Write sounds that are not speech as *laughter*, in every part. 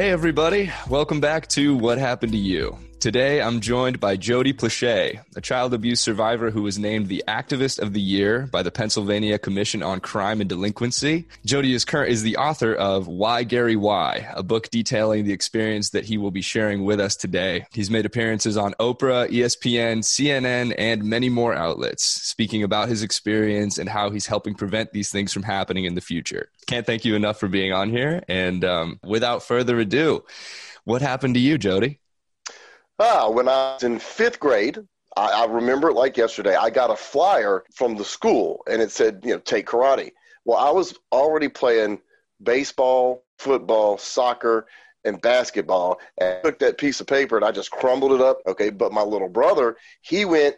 Hey, everybody. Welcome back to What Happened to You. Today, I'm joined by Jody Plauché, a child abuse survivor who was named the Activist of the Year by the Pennsylvania Commission on Crime and Delinquency. Jody is, current, is the author of Why Gary Why, a book detailing the experience that he will be sharing with us today. He's made appearances on Oprah, ESPN, CNN, and many more outlets, speaking about his experience and how he's helping prevent these things from happening in the future. Can't thank you enough for being on here. And um, without further ado, what happened to you, Jody? Ah, when I was in fifth grade, I, I remember it like yesterday. I got a flyer from the school and it said, you know, take karate. Well, I was already playing baseball, football, soccer, and basketball. And I took that piece of paper and I just crumbled it up. Okay. But my little brother, he went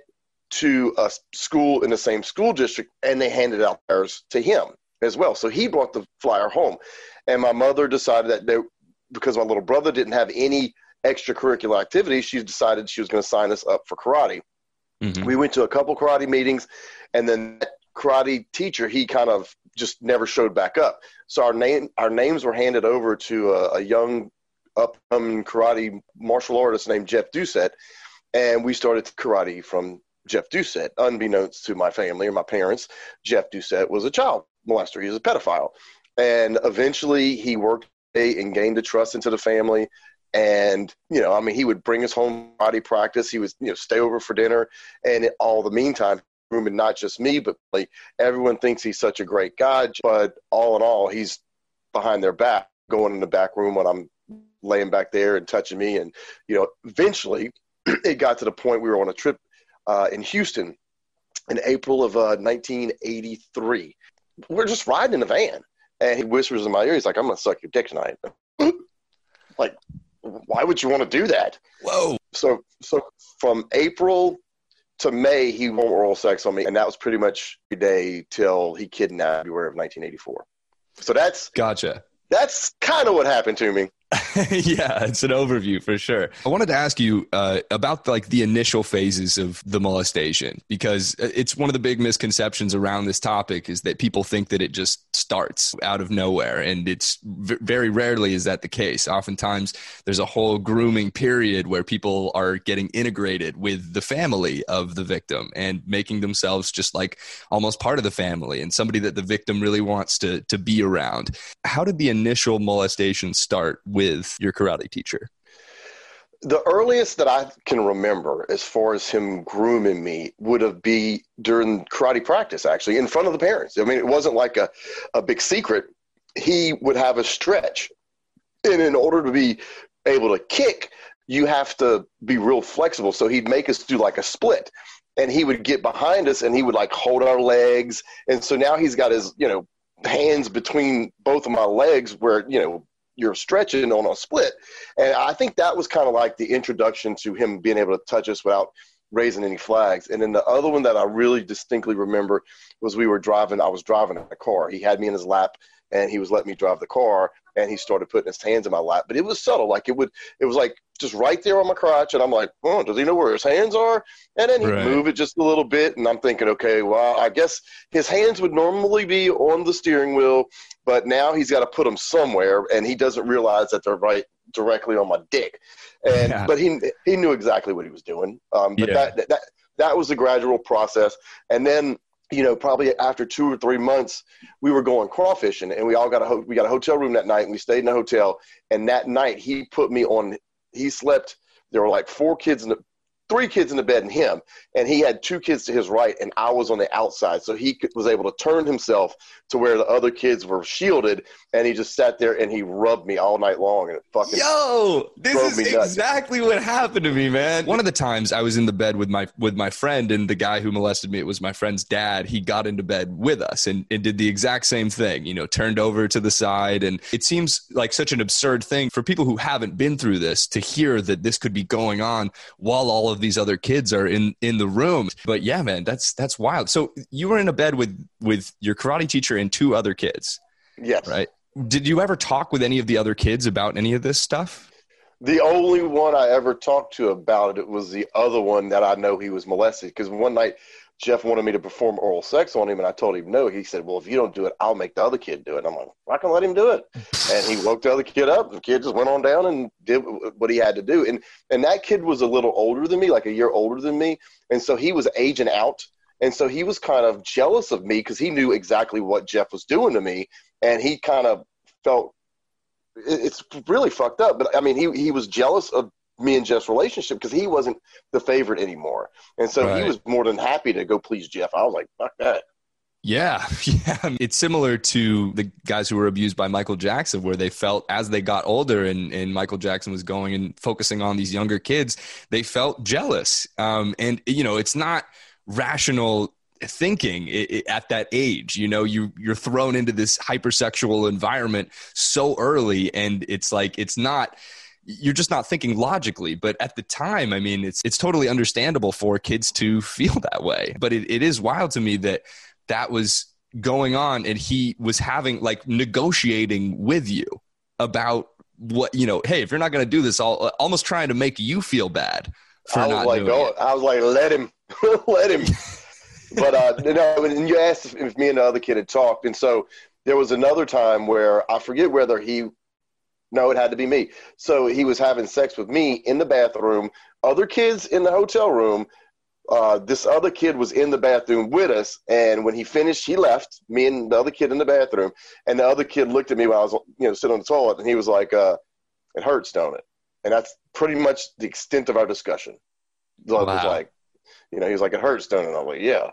to a school in the same school district and they handed out flyers to him as well. So he brought the flyer home. And my mother decided that they, because my little brother didn't have any extracurricular activities, she decided she was going to sign us up for karate. Mm-hmm. We went to a couple karate meetings, and then that karate teacher he kind of just never showed back up. So our name our names were handed over to a, a young upcoming karate martial artist named Jeff Doucet, and we started karate from Jeff Doucet. Unbeknownst to my family or my parents, Jeff Doucet was a child molester. He was a pedophile, and eventually he worked and gained the trust into the family and you know i mean he would bring us home body practice. He was you know stay over for dinner. And all the meantime and not just me but like everyone thinks he's such a great guy. But all in all he's behind their back going in the back room when i'm laying back there and touching me. And you know eventually *clears throat* it got to the point we were on a trip uh, in houston in april of uh, 1983 we're just riding in the van. And he whispers in my ear he's like i'm gonna suck your dick tonight. *laughs* Like why would you want to do that? Whoa. So, so from April to May, he won't oral sex on me, and that was pretty much every day till he kidnapped February of 1984. So that's gotcha. That's kind of what happened to me. *laughs* yeah, it's an overview for sure. I wanted to ask you uh, about like the initial phases of the molestation because it's one of the big misconceptions around this topic is that people think that it just starts out of nowhere, and it's v- very rarely is that the case. Oftentimes, there's a whole grooming period where people are getting integrated with the family of the victim and making themselves just like almost part of the family and somebody that the victim really wants to to be around. How did the initial molestation start? With with your karate teacher? The earliest that I can remember, as far as him grooming me, would have been during karate practice, actually, in front of the parents. I mean, it wasn't like a, a big secret. He would have a stretch. And in order to be able to kick, you have to be real flexible. So he'd make us do like a split and he would get behind us and he would like hold our legs. And so now he's got his, you know, hands between both of my legs where, you know, you're stretching on a split. And I think that was kind of like the introduction to him being able to touch us without raising any flags. And then the other one that I really distinctly remember was we were driving, I was driving a car. He had me in his lap and he was letting me drive the car and he started putting his hands in my lap. But it was subtle. Like it would it was like just right there on my crotch and I'm like, oh, does he know where his hands are? And then he'd right. move it just a little bit and I'm thinking, okay, well, I guess his hands would normally be on the steering wheel but now he's got to put them somewhere, and he doesn't realize that they're right directly on my dick. And yeah. but he he knew exactly what he was doing. Um, but yeah. that, that that was a gradual process, and then you know probably after two or three months we were going crawfishing and we all got a ho- we got a hotel room that night and we stayed in a hotel and that night he put me on he slept there were like four kids in the three kids in the bed and him, and he had two kids to his right, and I was on the outside, so he was able to turn himself to where the other kids were shielded, and he just sat there and he rubbed me all night long, and it fucking yo, this is exactly what happened to me, man. One of the times I was in the bed with my with my friend, and the guy who molested me, it was my friend's dad. He got into bed with us and, and did the exact same thing, you know, turned over to the side, and it seems like such an absurd thing for people who haven't been through this to hear that this could be going on while all of these other kids are in in the room. But yeah, man, that's that's wild. So you were in a bed with with your karate teacher and two other kids. Yes. Right. Did you ever talk with any of the other kids about any of this stuff? The only one I ever talked to about it was the other one that I know he was molested. Because one night Jeff wanted me to perform oral sex on him, and I told him no. He said, "Well, if you don't do it, I'll make the other kid do it." I'm like, "I can let him do it," and he woke the other kid up. The kid just went on down and did what he had to do. And and that kid was a little older than me, like a year older than me, and so he was aging out. And so he was kind of jealous of me because he knew exactly what Jeff was doing to me, and he kind of felt it's really fucked up. But I mean, he he was jealous of me and Jeff's relationship because he wasn't the favorite anymore, and so right. he was more than happy to go please Jeff. I was like, fuck that. Yeah, *laughs* yeah. It's similar to the guys who were abused by Michael Jackson, where they felt as they got older and, and Michael Jackson was going and focusing on these younger kids, they felt jealous. Um, and, you know, it's not rational thinking at that age you know you you're thrown into this hypersexual environment so early and it's like it's not you're just not thinking logically but at the time i mean it's it's totally understandable for kids to *laughs* feel that way but it, it is wild to me that that was going on and he was having like negotiating with you about what you know hey if you're not going to do this i'll uh, almost trying to make you feel bad for I was not like, doing oh, it. I was like, let him, *laughs* let him but uh, no, and you asked if, if me and the other kid had talked, and so there was another time where I forget whether he, no, it had to be me. So he was having sex with me in the bathroom. Other kids in the hotel room. Uh, this other kid was in the bathroom with us, and when he finished, he left. Me and the other kid in the bathroom, and the other kid looked at me while I was, you know, sitting on the toilet, and he was like, uh, "It hurts, don't it?" And that's pretty much the extent of our discussion. Wow. was like, you know, he was like, "It hurts, don't it?" I'm like, "Yeah."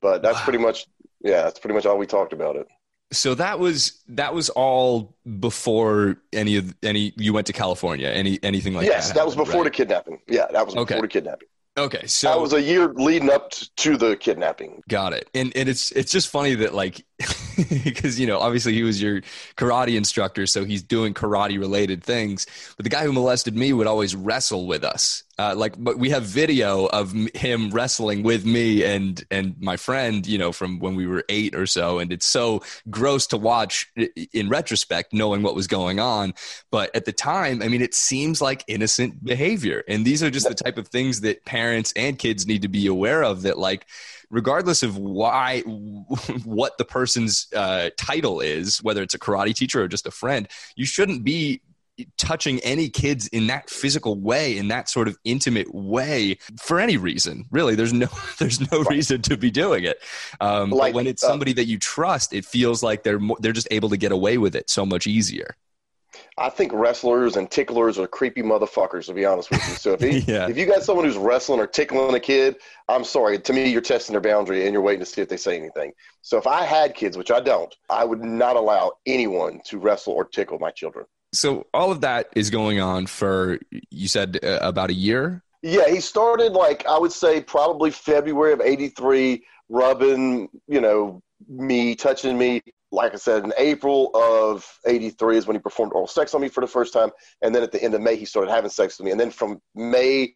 But that's wow. pretty much yeah, that's pretty much all we talked about it. So that was that was all before any of any you went to California, any anything like yes, that. Yes, that was before right? the kidnapping. Yeah, that was before the kidnapping. Okay, so that was a year leading up to the kidnapping. Got it. And and it's it's just funny that like *laughs* because you know obviously he was your karate instructor, so he's doing karate related things. But the guy who molested me would always wrestle with us. Uh, like, but we have video of him wrestling with me and and my friend, you know, from when we were eight or so, and it's so gross to watch in retrospect, knowing what was going on. But at the time, I mean, it seems like innocent behavior, and these are just the type of things that parents and kids need to be aware of. That like regardless of why *laughs* what the person's uh, title is whether it's a karate teacher or just a friend you shouldn't be touching any kids in that physical way in that sort of intimate way for any reason really there's no *laughs* there's no right. reason to be doing it um, like, but when it's somebody uh, that you trust it feels like they're more, they're just able to get away with it so much easier I think wrestlers and ticklers are creepy motherfuckers, to be honest with you. So if, *laughs* he, yeah. if you got someone who's wrestling or tickling a kid, I'm sorry. To me, you're testing their boundary and you're waiting to see if they say anything. So if I had kids, which I don't, I would not allow anyone to wrestle or tickle my children so all of that is going on for you said uh, about a year? Yeah he started like i would say probably february of 83 rubbing you know me touching me. Like i said in april of 83 is when he performed oral sex on me for the first time. And then at the end of may he started having sex with me. And then from may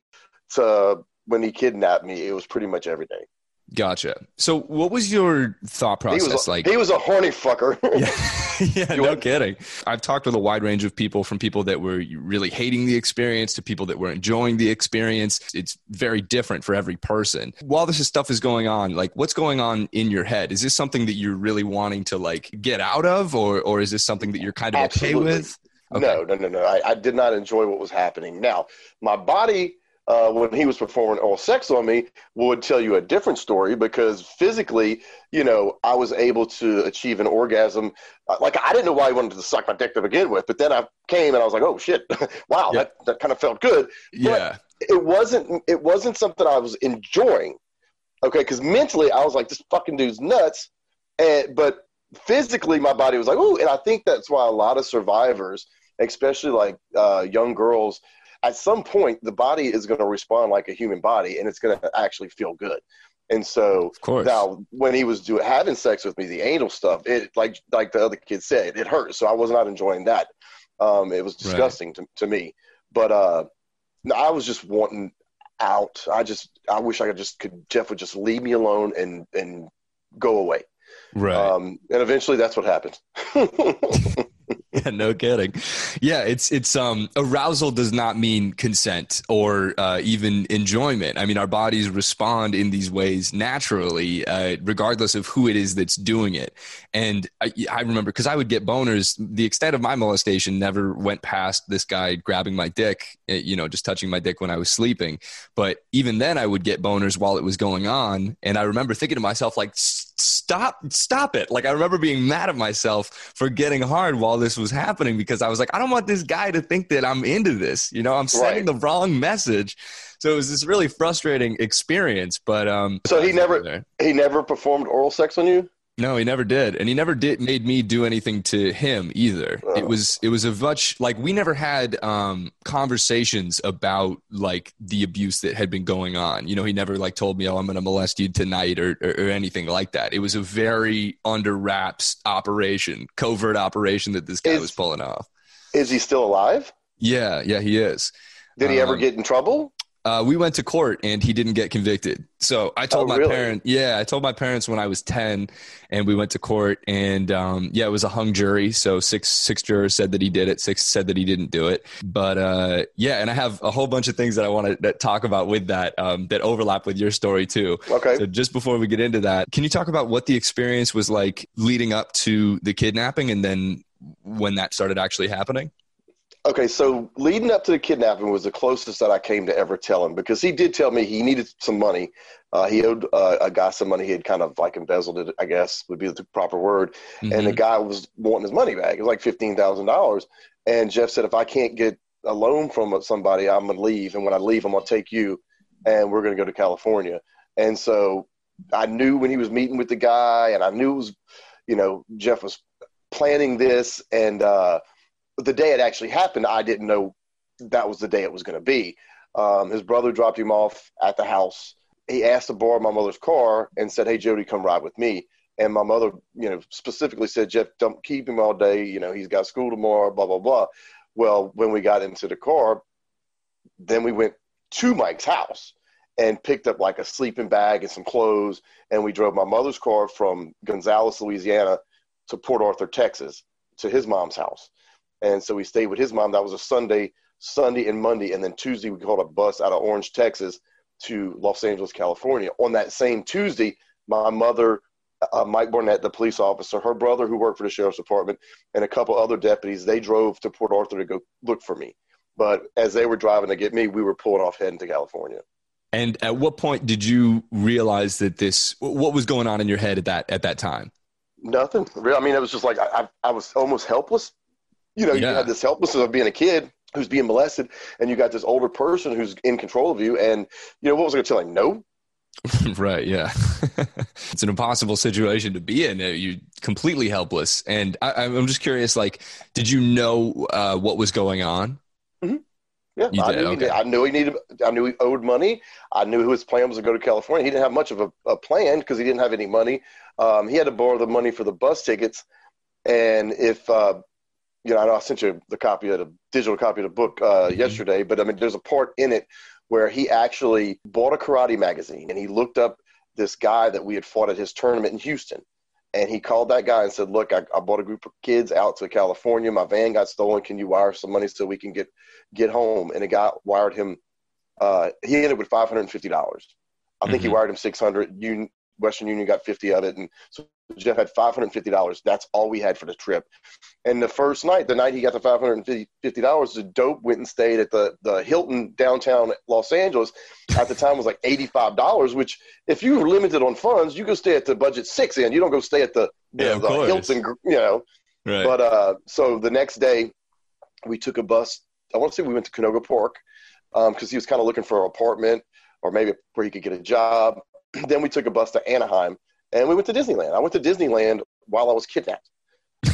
to when he kidnapped me it was pretty much every day Gotcha. So, what was your thought process he was a, like? He was a horny fucker. *laughs* yeah, yeah *laughs* no kidding. I've talked with a wide range of people, from people that were really hating the experience to people that were enjoying the experience. It's very different for every person. While this stuff is going on, like, what's going on in your head? Is this something that you're really wanting to like get out of, or or is this something that you're kind of Absolutely. okay with? Okay. No, no, no, no. I, I did not enjoy what was happening. Now, my body uh, when he was performing oral sex on me would tell you a different story because physically, you know, I was able to achieve an orgasm. Uh, like I didn't know why he wanted to suck my dick to begin with, but then I came and I was like, oh shit, *laughs* wow, yeah. that, that kind of felt good. Yeah, but it wasn't. It wasn't something I was enjoying. Okay, because mentally I was like, this fucking dude's nuts, and but physically my body was like, oh, and I think that's why a lot of survivors, especially like uh, young girls at some point the body is going to respond like a human body and it's going to actually feel good. And so now when he was doing having sex with me the angel stuff it like like the other kid said it hurt so i was not enjoying that. Um, it was disgusting right. to, to me. But uh, i was just wanting out. I just i wish i could just could jeff would just leave me alone and and go away. Right. Um, and eventually that's what happened *laughs* *laughs* yeah, no kidding. Yeah, it's it's um arousal does not mean consent or uh, even enjoyment. I mean, our bodies respond in these ways naturally, uh, regardless of who it is that's doing it. And I, I remember because I would get boners. The extent of my molestation never went past this guy grabbing my dick, eh, you know, just touching my dick when I was sleeping. But even then, I would get boners while it was going on, and I remember thinking to myself like stop stop it. Like i remember being mad at myself for getting hard while this was happening because i was like i don't want this guy to think that i'm into this you know? I'm sending right. the wrong message. So it was this really frustrating experience but um so he never he never performed oral sex on you no, he never did, and he never did made me do anything to him either. Oh. It was it was a much like we never had um, conversations about like the abuse that had been going on. You know, he never like told me, "Oh, I'm going to molest you tonight" or, or, or anything like that. It was a very under wraps operation, covert operation that this guy is, was pulling off. Is he still alive? Yeah, yeah, he is. Did he um, ever get in trouble? Uh, we went to court and he didn't get convicted. So I told oh, my really? parents, yeah, I told my parents when I was 10 and we went to court and, um, yeah, it was a hung jury. So six, six jurors said that he did it. Six said that he didn't do it. But, uh, yeah, and I have a whole bunch of things that I want to talk about with that, um, that overlap with your story too. Okay. So just before we get into that, can you talk about what the experience was like leading up to the kidnapping and then when that started actually happening? Okay, so leading up to the kidnapping was the closest that I came to ever telling because he did tell me he needed some money. Uh, he owed uh, a guy some money. He had kind of like embezzled it, I guess would be the proper word. Mm-hmm. And the guy was wanting his money back. It was like fifteen thousand dollars. And Jeff said, if I can't get a loan from somebody, I'm gonna leave. And when I leave, I'm gonna take you, and we're gonna go to California. And so I knew when he was meeting with the guy, and I knew it was, you know, Jeff was planning this, and uh, the day it actually happened, I didn't know that was the day it was going to be. Um, his brother dropped him off at the house. He asked to borrow my mother's car and said, "Hey, Jody, come ride with me." And my mother, you know, specifically said, "Jeff, don't keep him all day. You know, he's got school tomorrow." Blah blah blah. Well, when we got into the car, then we went to Mike's house and picked up like a sleeping bag and some clothes, and we drove my mother's car from Gonzales, Louisiana, to Port Arthur, Texas, to his mom's house. And so we stayed with his mom. That was a Sunday, Sunday and Monday. And then Tuesday, we called a bus out of Orange, Texas to Los Angeles, California. On that same Tuesday, my mother, uh, Mike Barnett, the police officer, her brother who worked for the sheriff's department, and a couple other deputies, they drove to Port Arthur to go look for me. But as they were driving to get me, we were pulling off heading to California. And at what point did you realize that this? What was going on in your head at that at that time? Nothing. I mean, it was just like I, I was almost helpless you know, yeah. you have this helplessness of being a kid who's being molested, and you got this older person who's in control of you. And you know, what was I going to tell him? No. *laughs* right. Yeah. *laughs* it's an impossible situation to be in. You're completely helpless. And I, am just curious. Like, did you know uh, what was going on? Mm-hmm. Yeah, I knew, okay. I knew, he needed. I knew he owed money. I knew his plan was to go to California. He didn't have much of a, a plan because he didn't have any money. Um, he had to borrow the money for the bus tickets, and if uh, you know, I know I sent you the copy of the digital copy of the book uh, mm-hmm. yesterday, but I mean, there's a part in it where he actually bought a karate magazine and he looked up this guy that we had fought at his tournament in Houston. And he called that guy and said, Look, I, I bought a group of kids out to California. My van got stolen. Can you wire some money so we can get get home? And the guy wired him. Uh, he ended with five hundred and fifty dollars. I think mm-hmm. he wired him six hundred. Western Union got fifty of it, and so Jeff had five hundred fifty dollars. That's all we had for the trip. And the first night, the night he got the five hundred fifty dollars, the dope went and stayed at the the Hilton downtown Los Angeles. At the time, was like eighty five dollars. Which, if you were limited on funds, you go stay at the budget six and you don't go stay at the, yeah, the, the Hilton. You know. Right. But uh, so the next day, we took a bus. I want to say we went to Canoga Park because um, he was kind of looking for an apartment or maybe where he could get a job. *clears throat* then we took a bus to Anaheim and we went to Disneyland. I went to Disneyland while I was kidnapped.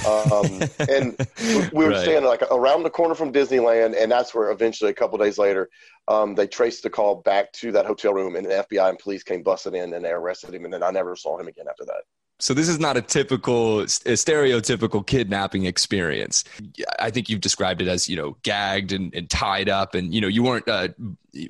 um, *laughs* and we were right. standing like around the corner from Disneyland, and that's where eventually, a couple days later, um, they traced the call back to that hotel room, and the FBI and police came busting in, and they arrested him, and then I never saw him again after that so this is not a typical a stereotypical kidnapping experience. I think you've described it as you know gagged and, and tied up and you know you weren't uh,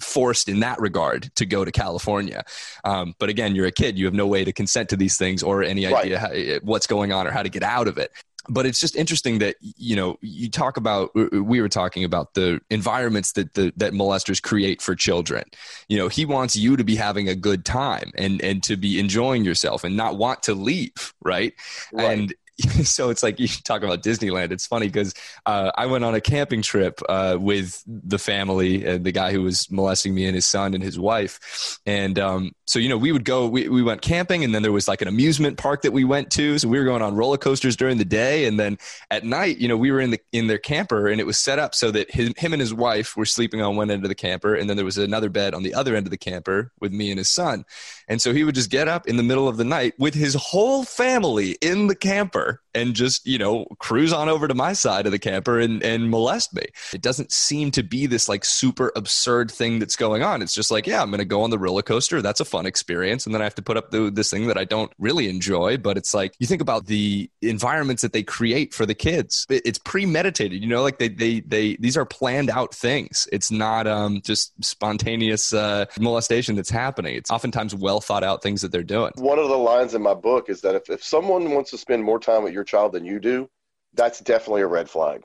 forced in that regard to go to california. Um, but again you're a kid. You have no way to consent to these things or any idea right. how, what's going on or how to get out of it but it's just interesting that you know you talk about we were talking about the environments that the that molesters create for children you know he wants you to be having a good time and and to be enjoying yourself and not want to leave right, right. and *laughs* so it's like you talk about Disneyland. It's funny because uh, I went on a camping trip uh, with the family and the guy who was molesting me and his son and his wife. And um, so, you know, we would go, we, we went camping and then there was like an amusement park that we went to. So we were going on roller coasters during the day. And then at night, you know, we were in the, in their camper and it was set up so that his, him and his wife were sleeping on one end of the camper. And then there was another bed on the other end of the camper with me and his son. And so he would just get up in the middle of the night with his whole family in the camper and just, you know, cruise on over to my side of the camper and, and molest me. It doesn't seem to be this like super absurd thing that's going on. It's just like, yeah, I'm going to go on the roller coaster. That's a fun experience. And then I have to put up the, this thing that I don't really enjoy. But it's like, you think about the environments that they create for the kids. It, it's premeditated, you know, like they, they, they, these are planned out things. It's not um, just spontaneous uh, molestation that's happening. It's oftentimes well thought out things that they're doing. One of the lines in my book is that if, if someone wants to spend more time with your child than you do, that's definitely a red flag.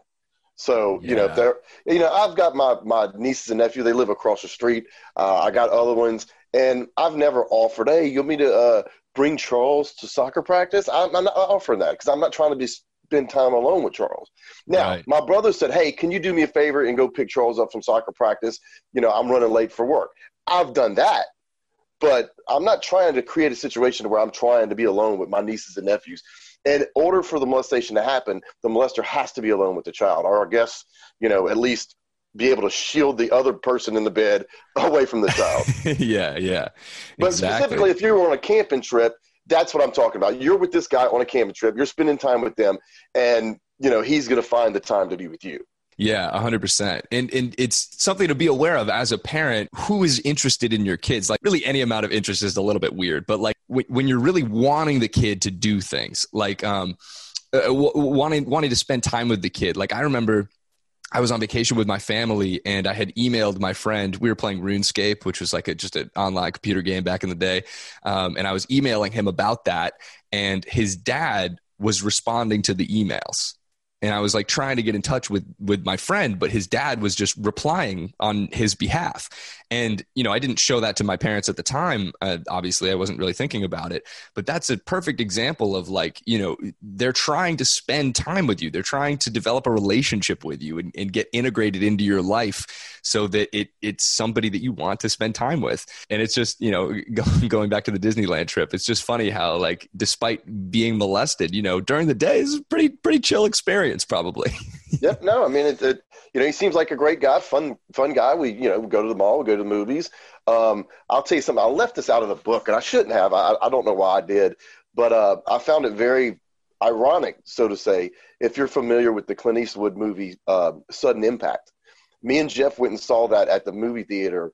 So yeah. you know, they're you know, I've got my my nieces and nephew. They live across the street. Uh, I got other ones, and I've never offered, "Hey, you want me to uh, bring Charles to soccer practice?" I'm, I'm not offering that because I'm not trying to be spend time alone with Charles. Now, right. my brother said, "Hey, can you do me a favor and go pick Charles up from soccer practice? You know, I'm running late for work." I've done that, but I'm not trying to create a situation where I'm trying to be alone with my nieces and nephews in order for the molestation to happen, the molester has to be alone with the child, or I guess, you know, at least be able to shield the other person in the bed *laughs* away from the child. *laughs* yeah, yeah. But exactly. specifically, if you're on a camping trip, that's what I'm talking about. You're with this guy on a camping trip, you're spending time with them, and, you know, he's going to find the time to be with you. Yeah, 100%. And and it's something to be aware of as a parent who is interested in your kids. Like really any amount of interest is a little bit weird, but like when you're really wanting the kid to do things, like um uh, wanting wanting to spend time with the kid. Like I remember I was on vacation with my family and I had emailed my friend. We were playing RuneScape, which was like a, just an online computer game back in the day. Um, and I was emailing him about that. And his dad was responding to the emails and I was like trying to get in touch with with my friend, but his dad was just replying on his behalf. And you know, I didn't show that to my parents at the time. Uh, obviously, I wasn't really thinking about it. But that's a perfect example of like you know they're trying to spend time with you. They're trying to develop a relationship with you and, and get integrated into your life so that it it's somebody that you want to spend time with. And it's just you know *laughs* going back to the Disneyland trip. It's just funny how like despite being molested, you know, during the day is a pretty pretty chill experience, probably. *laughs* *laughs* yep. No, I mean, it, it, you know, he seems like a great guy, fun, fun guy. We, you know, we go to the mall, we go to the movies. Um, I'll tell you something. I left this out of the book, and I shouldn't have. I, I don't know why I did, but uh, I found it very ironic, so to say, if you're familiar with the Clint Eastwood movie uh, Sudden Impact. Me and Jeff went and saw that at the movie theater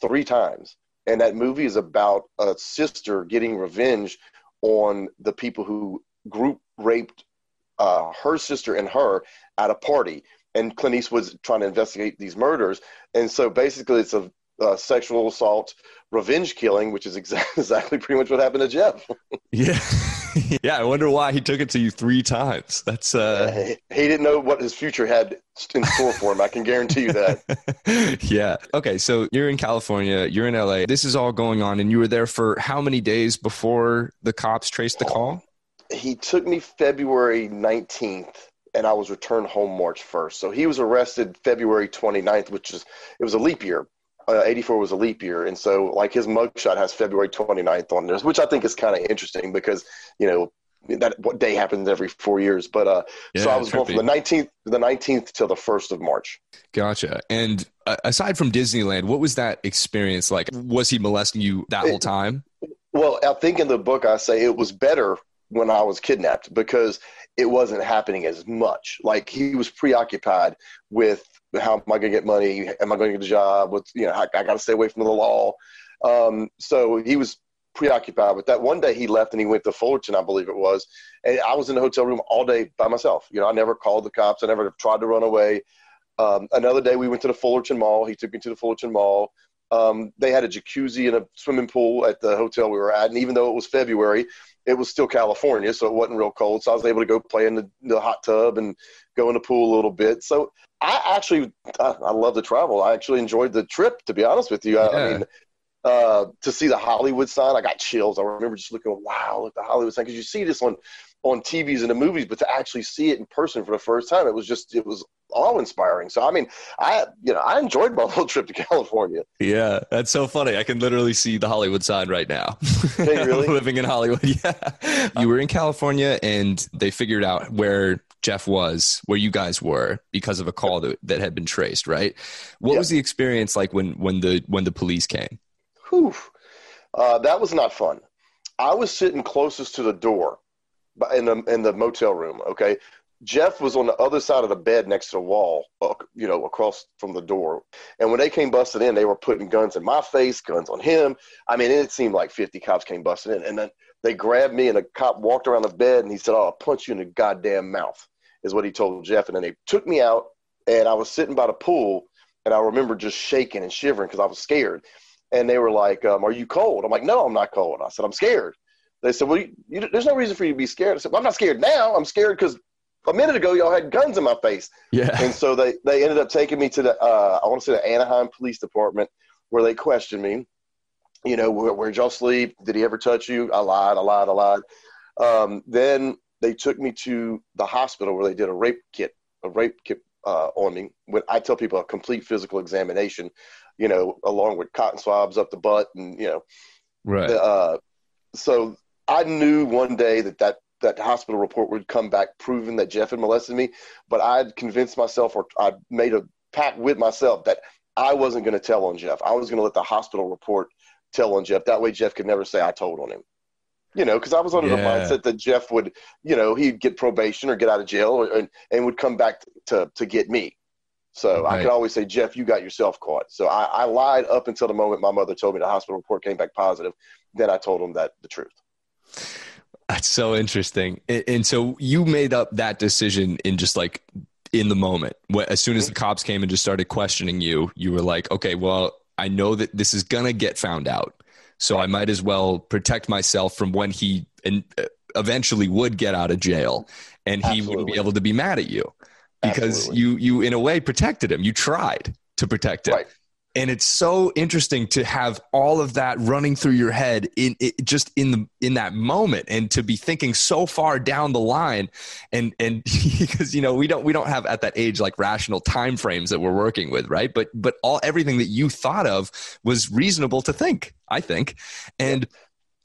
three times, and that movie is about a sister getting revenge on the people who group raped uh, her sister and her at a party, and Clint Eastwood's trying to investigate these murders. And so basically, it's a, sexual assault, revenge killing, which is exactly, *laughs* exactly pretty much what happened to Jeff. *laughs* yeah, *laughs* yeah. I wonder why he took it to you three times. That's uh, he, he didn't know what his future had in store for him. I can guarantee you that. yeah. Okay. So you're in California. You're in LA. This is all going on, and you were there for how many days before the cops traced the call? He took me February 19th and I was returned home March 1st. So he was arrested February 29th, which is, it was a leap year. Uh, 84 was a leap year. And so like his mugshot has February 29th on there, which I think is kind of interesting because, you know, that what day happens every four years. But uh, yeah, so I was going from the 19th, the 19th till the 1st of March. Gotcha. And uh, aside from Disneyland, what was that experience like? Was he molesting you that it, whole time? Well, I think in the book I say it was better when I was kidnapped because it wasn't happening as much. Like he was preoccupied with how am I going to get money? Am I going to get a job? What's you know I, I got to stay away from the law. Um, so he was preoccupied with that. One day he left and he went to Fullerton, I believe it was, and I was in the hotel room all day by myself. You know, I never called the cops. I never tried to run away. Um, another day we went to the Fullerton Mall. He took me to the Fullerton Mall. Um, they had a jacuzzi and a swimming pool at the hotel we were at, and even though it was February, it was still California, so it wasn't real cold. So I was able to go play in the, the hot tub and go in the pool a little bit. So I actually, I, I love to travel. I actually enjoyed the trip, to be honest with you. Yeah. I, I mean, uh, to see the Hollywood sign, I got chills. I remember just looking, wow, look at the Hollywood sign, because you see this on on TVs and the movies, but to actually see it in person for the first time, it was just it was awe inspiring. So I mean, I you know I enjoyed *laughs* my little trip to California. Yeah, that's so funny. I can literally see the Hollywood sign right now. Hey, really? *laughs* Living in Hollywood, *laughs* yeah. You were in California, and they figured out where Jeff was, where you guys were, because of a call that, that had been traced. Right? What was the experience like when when the when the police came? Whew. Uh, that was not fun. I was sitting closest to the door in the in the motel room. Okay, Jeff was on the other side of the bed next to the wall, uh, you know, across from the door. And when they came busting in, they were putting guns in my face, guns on him. I mean, it seemed like 50 cops came busting in. And then they grabbed me, and a cop walked around the bed, and he said, "Oh, I'll punch you in the goddamn mouth," is what he told Jeff. And then they took me out, and I was sitting by the pool, and I remember just shaking and shivering because I was scared. And they were like, um, "Are you cold?" I'm like, "No, I'm not cold." I said, "I'm scared." They said, "Well, you, you, there's no reason for you to be scared." I said, well, "I'm not scared now. I'm scared because a minute ago y'all had guns in my face." Yeah. And so they they ended up taking me to the uh, I want to say the Anaheim Police Department where they questioned me. You know, where, where'd y'all sleep? Did he ever touch you? I lied. I lied. I lied. Um, then they took me to the hospital where they did a rape kit, a rape kit uh, on me. When I tell people a complete physical examination, you know, along with cotton swabs up the butt and you know, right. Uh, so I knew one day that that that hospital report would come back proving that Jeff had molested me, but I'd convinced myself or I made a pact with myself that I wasn't going to tell on Jeff. I was going to let the hospital report tell on Jeff. That way, Jeff could never say I told on him. You know, because I was under yeah. the mindset that Jeff would, you know, he'd get probation or get out of jail or, and, and would come back to, to get me. So right. I could always say, Jeff, you got yourself caught. So I, I lied up until the moment my mother told me the hospital report came back positive. Then I told him that the truth. That's so interesting. And so you made up that decision in just like in the moment. As soon as the cops came and just started questioning you, you were like, okay, well, I know that this is going to get found out. So I might as well protect myself from when he uh, eventually would get out of jail and he Absolutely. wouldn't be able to be mad at you because Absolutely. you, you in a way protected him. You tried to protect him. Right and it's so interesting to have all of that running through your head in it, just in the in that moment and to be thinking so far down the line. And and *laughs* because you know we don't we don't have at that age like rational time frames that we're working with right? But but all everything that you thought of was reasonable to think i think. And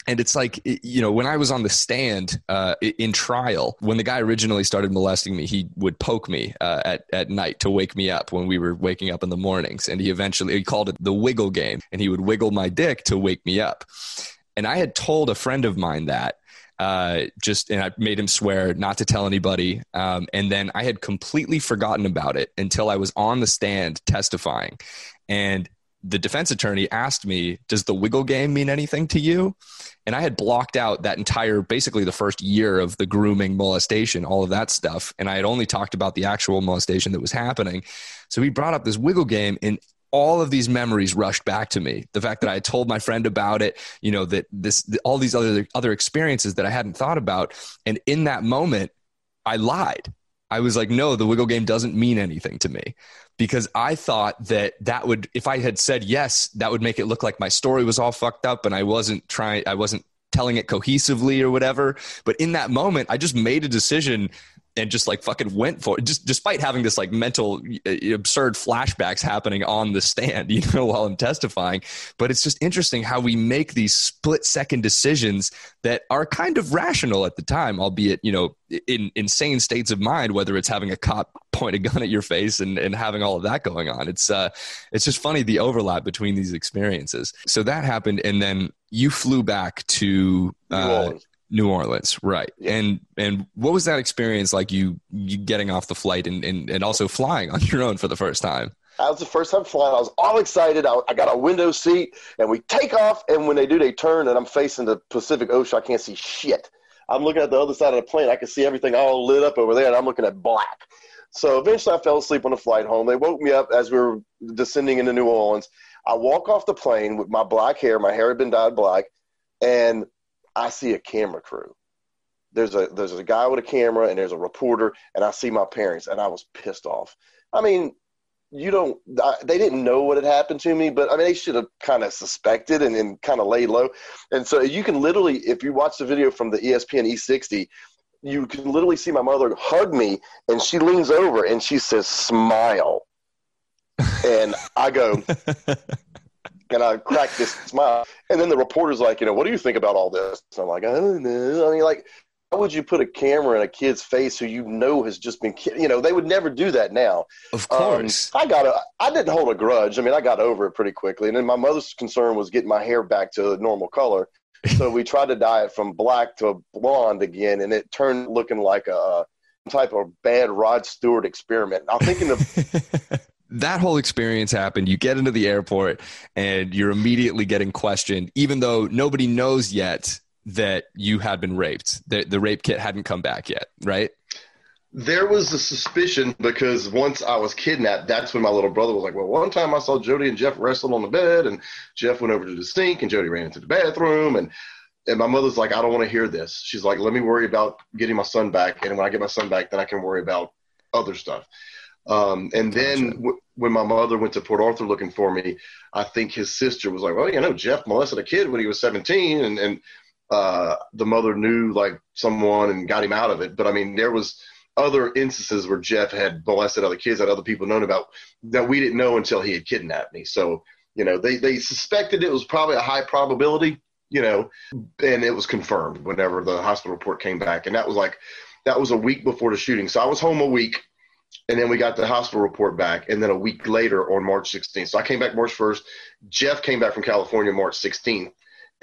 and it's like you know when i was on the stand uh, in trial when the guy originally started molesting me he would poke me uh, at, at night to wake me up when we were waking up in the mornings and he eventually he called it the wiggle game and he would wiggle my dick to wake me up and i had told a friend of mine that uh, just and I made him swear not to tell anybody. Um, and then I had completely forgotten about it until I was on the stand testifying. And the defense attorney asked me, Does the wiggle game mean anything to you? And I had blocked out that entire, basically the first year of the grooming, molestation, all of that stuff. And I had only talked about the actual molestation that was happening. So he brought up this wiggle game, and all of these memories rushed back to me. The fact that I had told my friend about it, you know, that this, all these other, other experiences that I hadn't thought about. And in that moment, I lied. I was like, no, the wiggle game doesn't mean anything to me because I thought that that would, if I had said yes, that would make it look like my story was all fucked up and I wasn't trying, I wasn't telling it cohesively or whatever. But in that moment, I just made a decision and just like fucking went for it just despite having this like mental absurd flashbacks happening on the stand *laughs* you know while i'm testifying. But it's just interesting how we make these split second decisions that are kind of rational at the time albeit you know in insane states of mind whether it's having a cop *laughs* point a gun at your face and, and having all of that going on. It's uh it's just funny the overlap between these experiences. So that happened and then you flew back to uh, New Orleans, right? And and what was that experience like? You you getting off the flight and and, and also flying on your own for the first time. That was the first time flying. I was all excited. I, I, got a window seat, and we take off. And when they do, they turn, and I'm facing the Pacific Ocean. I can't see shit. I'm looking at the other side of the plane. I can see everything all lit up over there, and I'm looking at black. So eventually, I fell asleep on the flight home. They woke me up as we were descending into New Orleans. I walk off the plane with my black hair. My hair had been dyed black, and I see a camera crew. There's a there's a guy with a camera, and there's a reporter, and I see my parents, and I was pissed off. I mean, you don't they didn't know what had happened to me but i mean they should have kind of suspected and, and kind of laid low and so you can literally if you watch the video from the espn e60 you can literally see my mother hug me and she leans over and she says smile and i go *laughs* and i crack this *laughs* smile. And then the reporter's like you know what do you think about all this? And i'm like i don't know. I mean like how would you put a camera in a kid's face who you know has just been you know they would never do that now. Of course. Um, i got a i didn't hold a grudge. I mean i got over it pretty quickly. And then my mother's concern was getting my hair back to normal color. So we tried to dye it from black to blonde again and it turned looking like a type of bad rod stewart experiment. I'm thinking *laughs* of that whole experience happened. You get into the airport and you're immediately getting questioned, even though nobody knows yet that you had been raped. The, the rape kit hadn't come back yet, right? There was a suspicion because once I was kidnapped, that's when my little brother was like, Well, one time I saw Jody and Jeff wrestled on the bed, and Jeff went over to the sink, and Jody ran into the bathroom. And, and my mother's like, I don't want to hear this. She's like, Let me worry about getting my son back. And when I get my son back, then I can worry about other stuff. Um, and then w- when my mother went to Port Arthur looking for me, I think his sister was like, Well, you know, Jeff molested a kid when he was 17. And, and uh, the mother knew like someone and got him out of it. But I mean, there was other instances where Jeff had molested other kids that other people known about that we didn't know until he had kidnapped me. So you know, they they suspected it was probably a high probability, you know, and it was confirmed whenever the hospital report came back, and that was like that was a week before the shooting. So I was home a week. And then we got the hospital report back, and then a week later on March 16th. So I came back March 1st. Jeff came back from California March 16th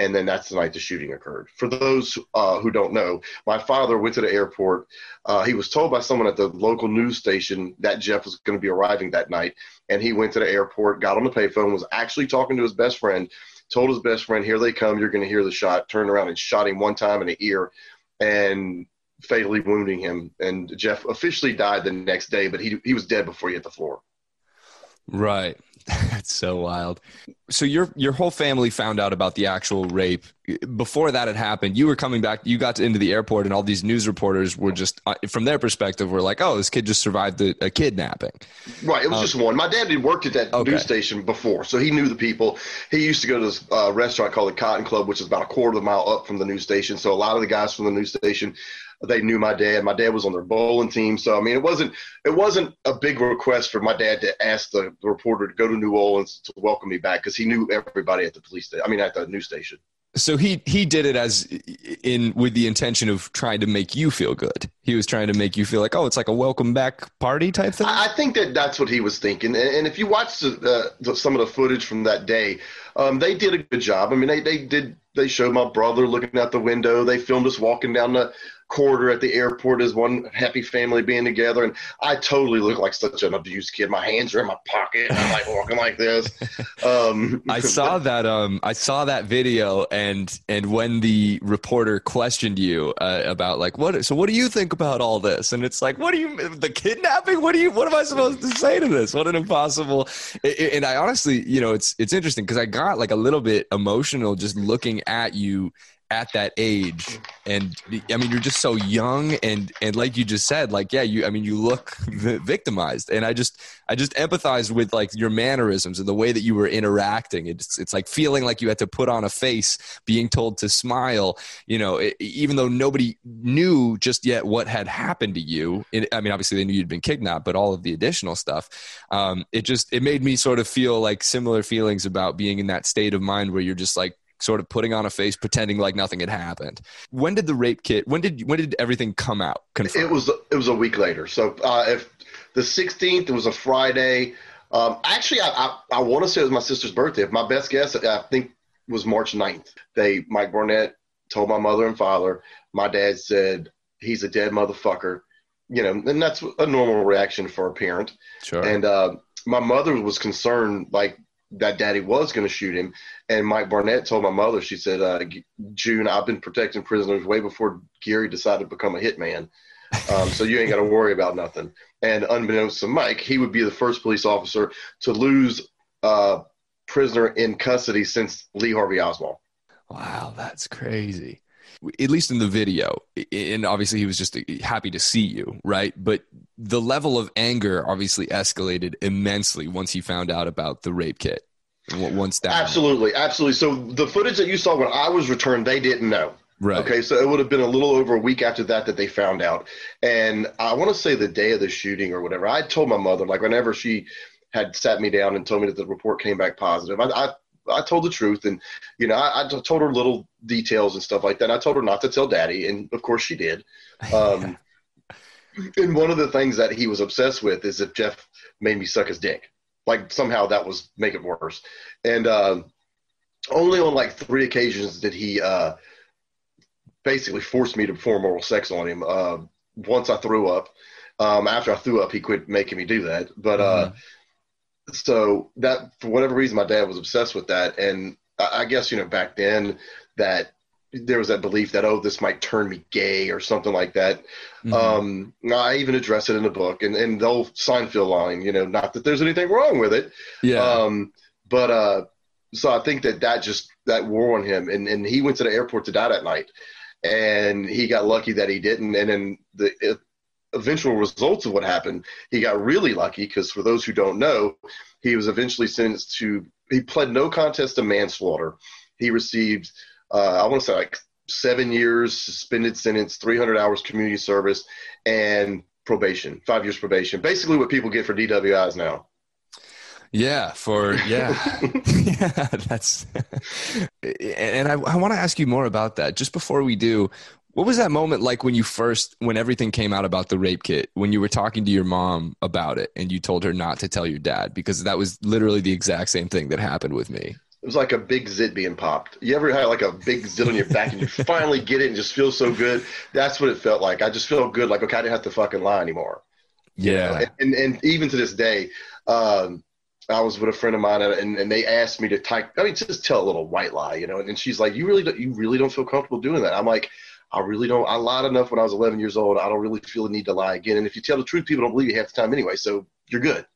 and then that's the night the shooting occurred. For those uh, who don't know, my father went to the airport. Uh, he was told by someone at the local news station that Jeff was going to be arriving that night, and he went to the airport, got on the payphone, was actually talking to his best friend, told his best friend, "Here they come! You're going to hear the shot." Turned around and shot him one time in the ear, and fatally wounding him. And Jeff officially died the next day, but he he was dead before he hit the floor. Right. *laughs* That's so wild. So your your whole family found out about the actual rape before that had happened. You were coming back. You got into the airport, and all these news reporters were just, uh, from their perspective, were like, "Oh, this kid just survived a, a kidnapping." Right. It was um, just one. My dad had worked at that okay. news station before, so he knew the people. He used to go to this uh, restaurant called the Cotton Club, which is about a quarter of a mile up from the news station. So a lot of the guys from the news station they knew my dad. My dad was on their bowling team, so I mean, it wasn't it wasn't a big request for my dad to ask the, the reporter to go to New Orleans to welcome me back because he knew everybody at the police. Station, I mean, at the news station. So he he did it as in with the intention of trying to make you feel good. He was trying to make you feel like, oh, it's like a welcome back party type thing. I think that that's what he was thinking. And, and if you watch the, the, some of the footage from that day, um, they did a good job. I mean, they they did they showed my brother looking out the window. They filmed us walking down the quarter at the airport as one happy family being together. And I totally look like such an abused kid. My hands are in my pocket. And I'm like *laughs* walking like this. Um, I saw *laughs* that. Um, I saw that video, and and when the reporter questioned you uh, about like what, so what do you think about all this? And it's like, what do you the kidnapping? What do you? What am I supposed to say to this? What an impossible. And I honestly, you know, it's it's interesting because I got like a little bit emotional just looking at you at that age. And i mean you're just so young and and like you just said like yeah you i mean you look *laughs* victimized. And i just i just empathize with like your mannerisms and the way that you were interacting. It's it's like feeling like you had to put on a face being told to smile you know it, even though nobody knew just yet what had happened to you. It, i mean obviously they knew you'd been kidnapped but all of the additional stuff um, it just it made me sort of feel like similar feelings about being in that state of mind where you're just like sort of putting on a face, pretending like nothing had happened. When did the rape kit? When did when did everything come out? Confirmed? It was it was a week later. So uh, if the 16th, it was a Friday. Um, actually, I, I, I want to say it was my sister's birthday. If my best guess, I think was March 9th. They Mike Barnett told my mother and father. My dad said he's a dead motherfucker. You know, and that's a normal reaction for a parent. Sure. And uh, my mother was concerned, like that daddy was going to shoot him. And Mike Barnett told my mother, she said, uh, June, I've been protecting prisoners way before Gary decided to become a hitman. Um, so you ain't got to worry about nothing. And unbeknownst to Mike, he would be the first police officer to lose a prisoner in custody since Lee Harvey Oswald. Wow, that's crazy. At least in the video, and obviously he was just uh, happy to see you, right? But the level of anger obviously escalated immensely once he found out about the rape kit. Once that absolutely, absolutely. So the footage that you saw when I was returned, they didn't know. Right. Okay, so it would have been a little over a week after that that they found out, and I want to say the day of the shooting or whatever. I told my mother like whenever she had sat me down and told me that the report came back positive, I, I I told the truth, and you know, I, I, told her little details and stuff like that. I told her not to tell Daddy, and of course she did. *laughs* Um, and one of the things that he was obsessed with is if Jeff made me suck his dick, like somehow that was make it worse. And uh, only on like three occasions did he uh, basically force me to perform oral sex on him. Uh, once I threw up. Um, after I threw up, he quit making me do that. But uh, mm-hmm so that for whatever reason, my dad was obsessed with that, and I, guess you know back then that there was that belief that oh this might turn me gay or something like that. Mm-hmm. Um, I even address it in the book and and the old Seinfeld line, you know, not that there's anything wrong with it, yeah. Um, but uh, so I think that that just that wore on him, and and he went to the airport to die that night, and he got lucky that he didn't, and then the eventual results of what happened, he got really lucky because for those who don't know, he was eventually sentenced to, he pled no contest to manslaughter. He received, uh, I want to say like seven years suspended sentence, 300 hours community service, and probation, five years probation. Basically, what people get for DWIs now. Yeah, for yeah, *laughs* *laughs* yeah. That's *laughs* and I, I want to ask you more about that. Just before we do, what was that moment like when you first, when everything came out about the rape kit, when you were talking to your mom about it and you told her not to tell your dad? Because that was literally the exact same thing that happened with me. It was like a big zit being popped. You ever had like a big zit on your back and you *laughs* finally get it and just feel so good? That's what it felt like. I just felt good, like okay, I didn't have to fucking lie anymore. Yeah. You know? and, and even to this day, um, I was with a friend of mine and, and they asked me to type. I mean, just tell a little white lie, you know. And she's like, "You really, don't, you really don't feel comfortable doing that?" I'm like, I really don't. I lied enough when I was 11 years old. I don't really feel the need to lie again. And if you tell the truth, people don't believe you half the time anyway. So you're good.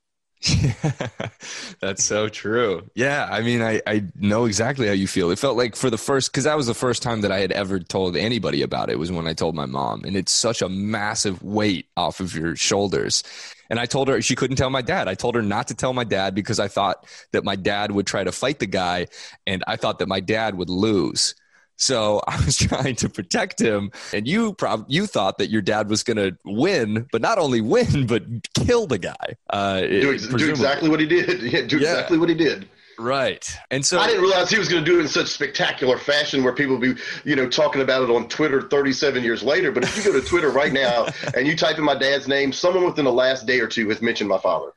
*laughs* That's so true. Yeah, I mean, I, I know exactly how you feel. It felt like for the first, because that was the first time that I had ever told anybody about it, was when I told my mom. And it's such a massive weight off of your shoulders. And I told her she couldn't tell my dad. I told her not to tell my dad because I thought that my dad would try to fight the guy, and I thought that my dad would lose. So *laughs* I was trying to protect him, and you prob- you thought that your dad was going to win, but not only win, but kill the guy. Uh, do, ex- do, exactly what he did. *laughs* Yeah, do yeah. exactly what he did. Right. And so I didn't realize he was going to do it in such spectacular fashion where people be, you know, talking about it on Twitter 37 years later. But if you go to Twitter right now *laughs* and you type in my dad's name, someone within the last day or two has mentioned my father.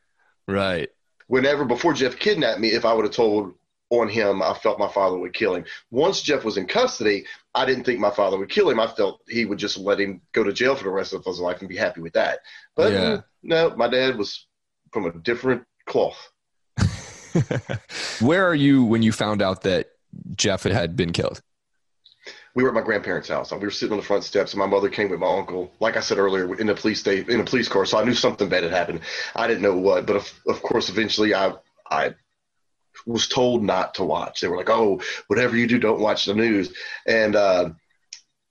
Right. Whenever before Jeff kidnapped me, if I would have told on him, I felt my father would kill him. Once Jeff was in custody, I didn't think my father would kill him. I felt he would just let him go to jail for the rest of his life and be happy with that. But yeah. no, my dad was from a different cloth. *laughs* Where are you when you found out that Jeff had been killed? We were at my grandparents' house. We were sitting on the front steps, and my mother came with my uncle. Like I said earlier, in the police state in a police car, so I knew something bad had happened. I didn't know what, but of, of course, eventually, I I was told not to watch. They were like, "Oh, whatever you do, don't watch the news." And uh,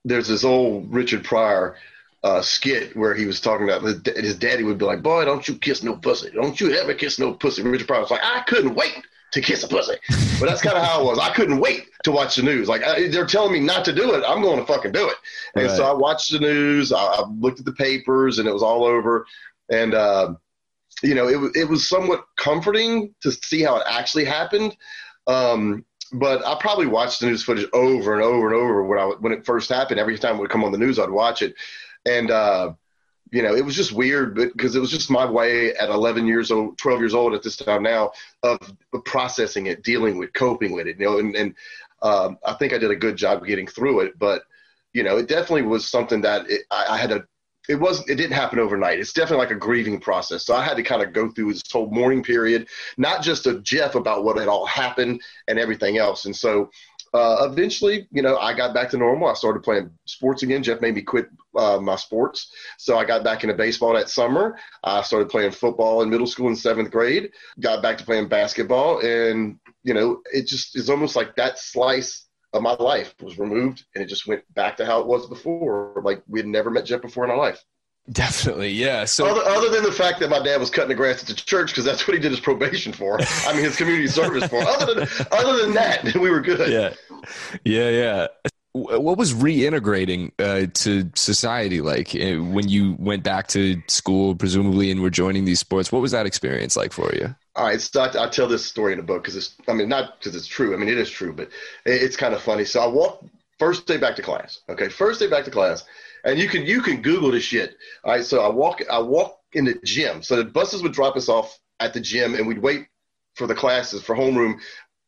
there's this old Richard Pryor uh, skit where he was talking about his, his, daddy would be like, "Boy, don't you kiss no pussy. Don't you ever kiss no pussy." Richard Pryor was like, "I couldn't wait." To kiss a pussy, *laughs* but that's kind of how it was. I couldn't wait to watch the news. Like I, they're telling me not to do it, I'm going to fucking do it. And right. so I watched the news. I, I, looked at the papers, and it was all over. And uh, you know, it, it was somewhat comforting to see how it actually happened. Um, but I probably watched the news footage over and over and over when I when it first happened. Every time it would come on the news, I'd watch it, and uh, you know, it was just weird because it was just my way at 11 years old, 12 years old at this time now of processing it, dealing with, coping with it. You know, and, and um, I think I did a good job getting through it, but you know, it definitely was something that it, I, I had to it was it didn't happen overnight. It's definitely like a grieving process. So I had to kind of go through this whole mourning period, not just of Jeff about what had all happened and everything else. And so uh, eventually, you know, I got back to normal. I started playing sports again. Jeff made me quit uh, my sports, so I got back into baseball that summer. I started playing football in middle school in seventh grade. Got back to playing basketball, and you know, it just is almost like that slice of my life was removed and it just went back to how it was before. Like we had never met Jeff before in our life. Definitely, yeah. So other, other than the fact that my dad was cutting the grass at the church because that's what he did his probation for. I mean, his community service for. Other than other than that, *laughs* we were good. Yeah, yeah, yeah. What was reintegrating uh, to society like uh, when you went back to school, presumably, and were joining these sports? What was that experience like for you? All right, so I, I tell this story in the book because it's, I mean, not because it's true. I mean, it is true, but it, it's kind of funny. So I walked first day back to class. Okay, first day back to class and you can you can Google this shit. All right, so I walk I walk in the gym. So the buses would drop us off at the gym, and we'd wait for the classes for homeroom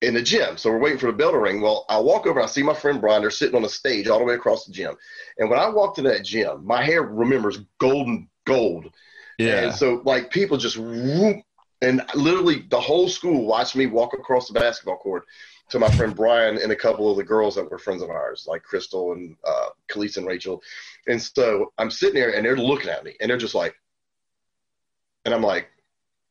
in the gym. So we're waiting for the bell to ring. Well, I walk over, I see my friend Brian. They're sitting on a stage all the way across the gym. And when I walked into that gym, my hair remembers golden gold. Yeah. And so like people just whoop, and literally the whole school watched me walk across the basketball court to my friend Brian and a couple of the girls that were friends of ours, like Crystal and uh, Khalees and Rachel. And so I'm sitting there and they're looking at me and they're just like, and I'm like,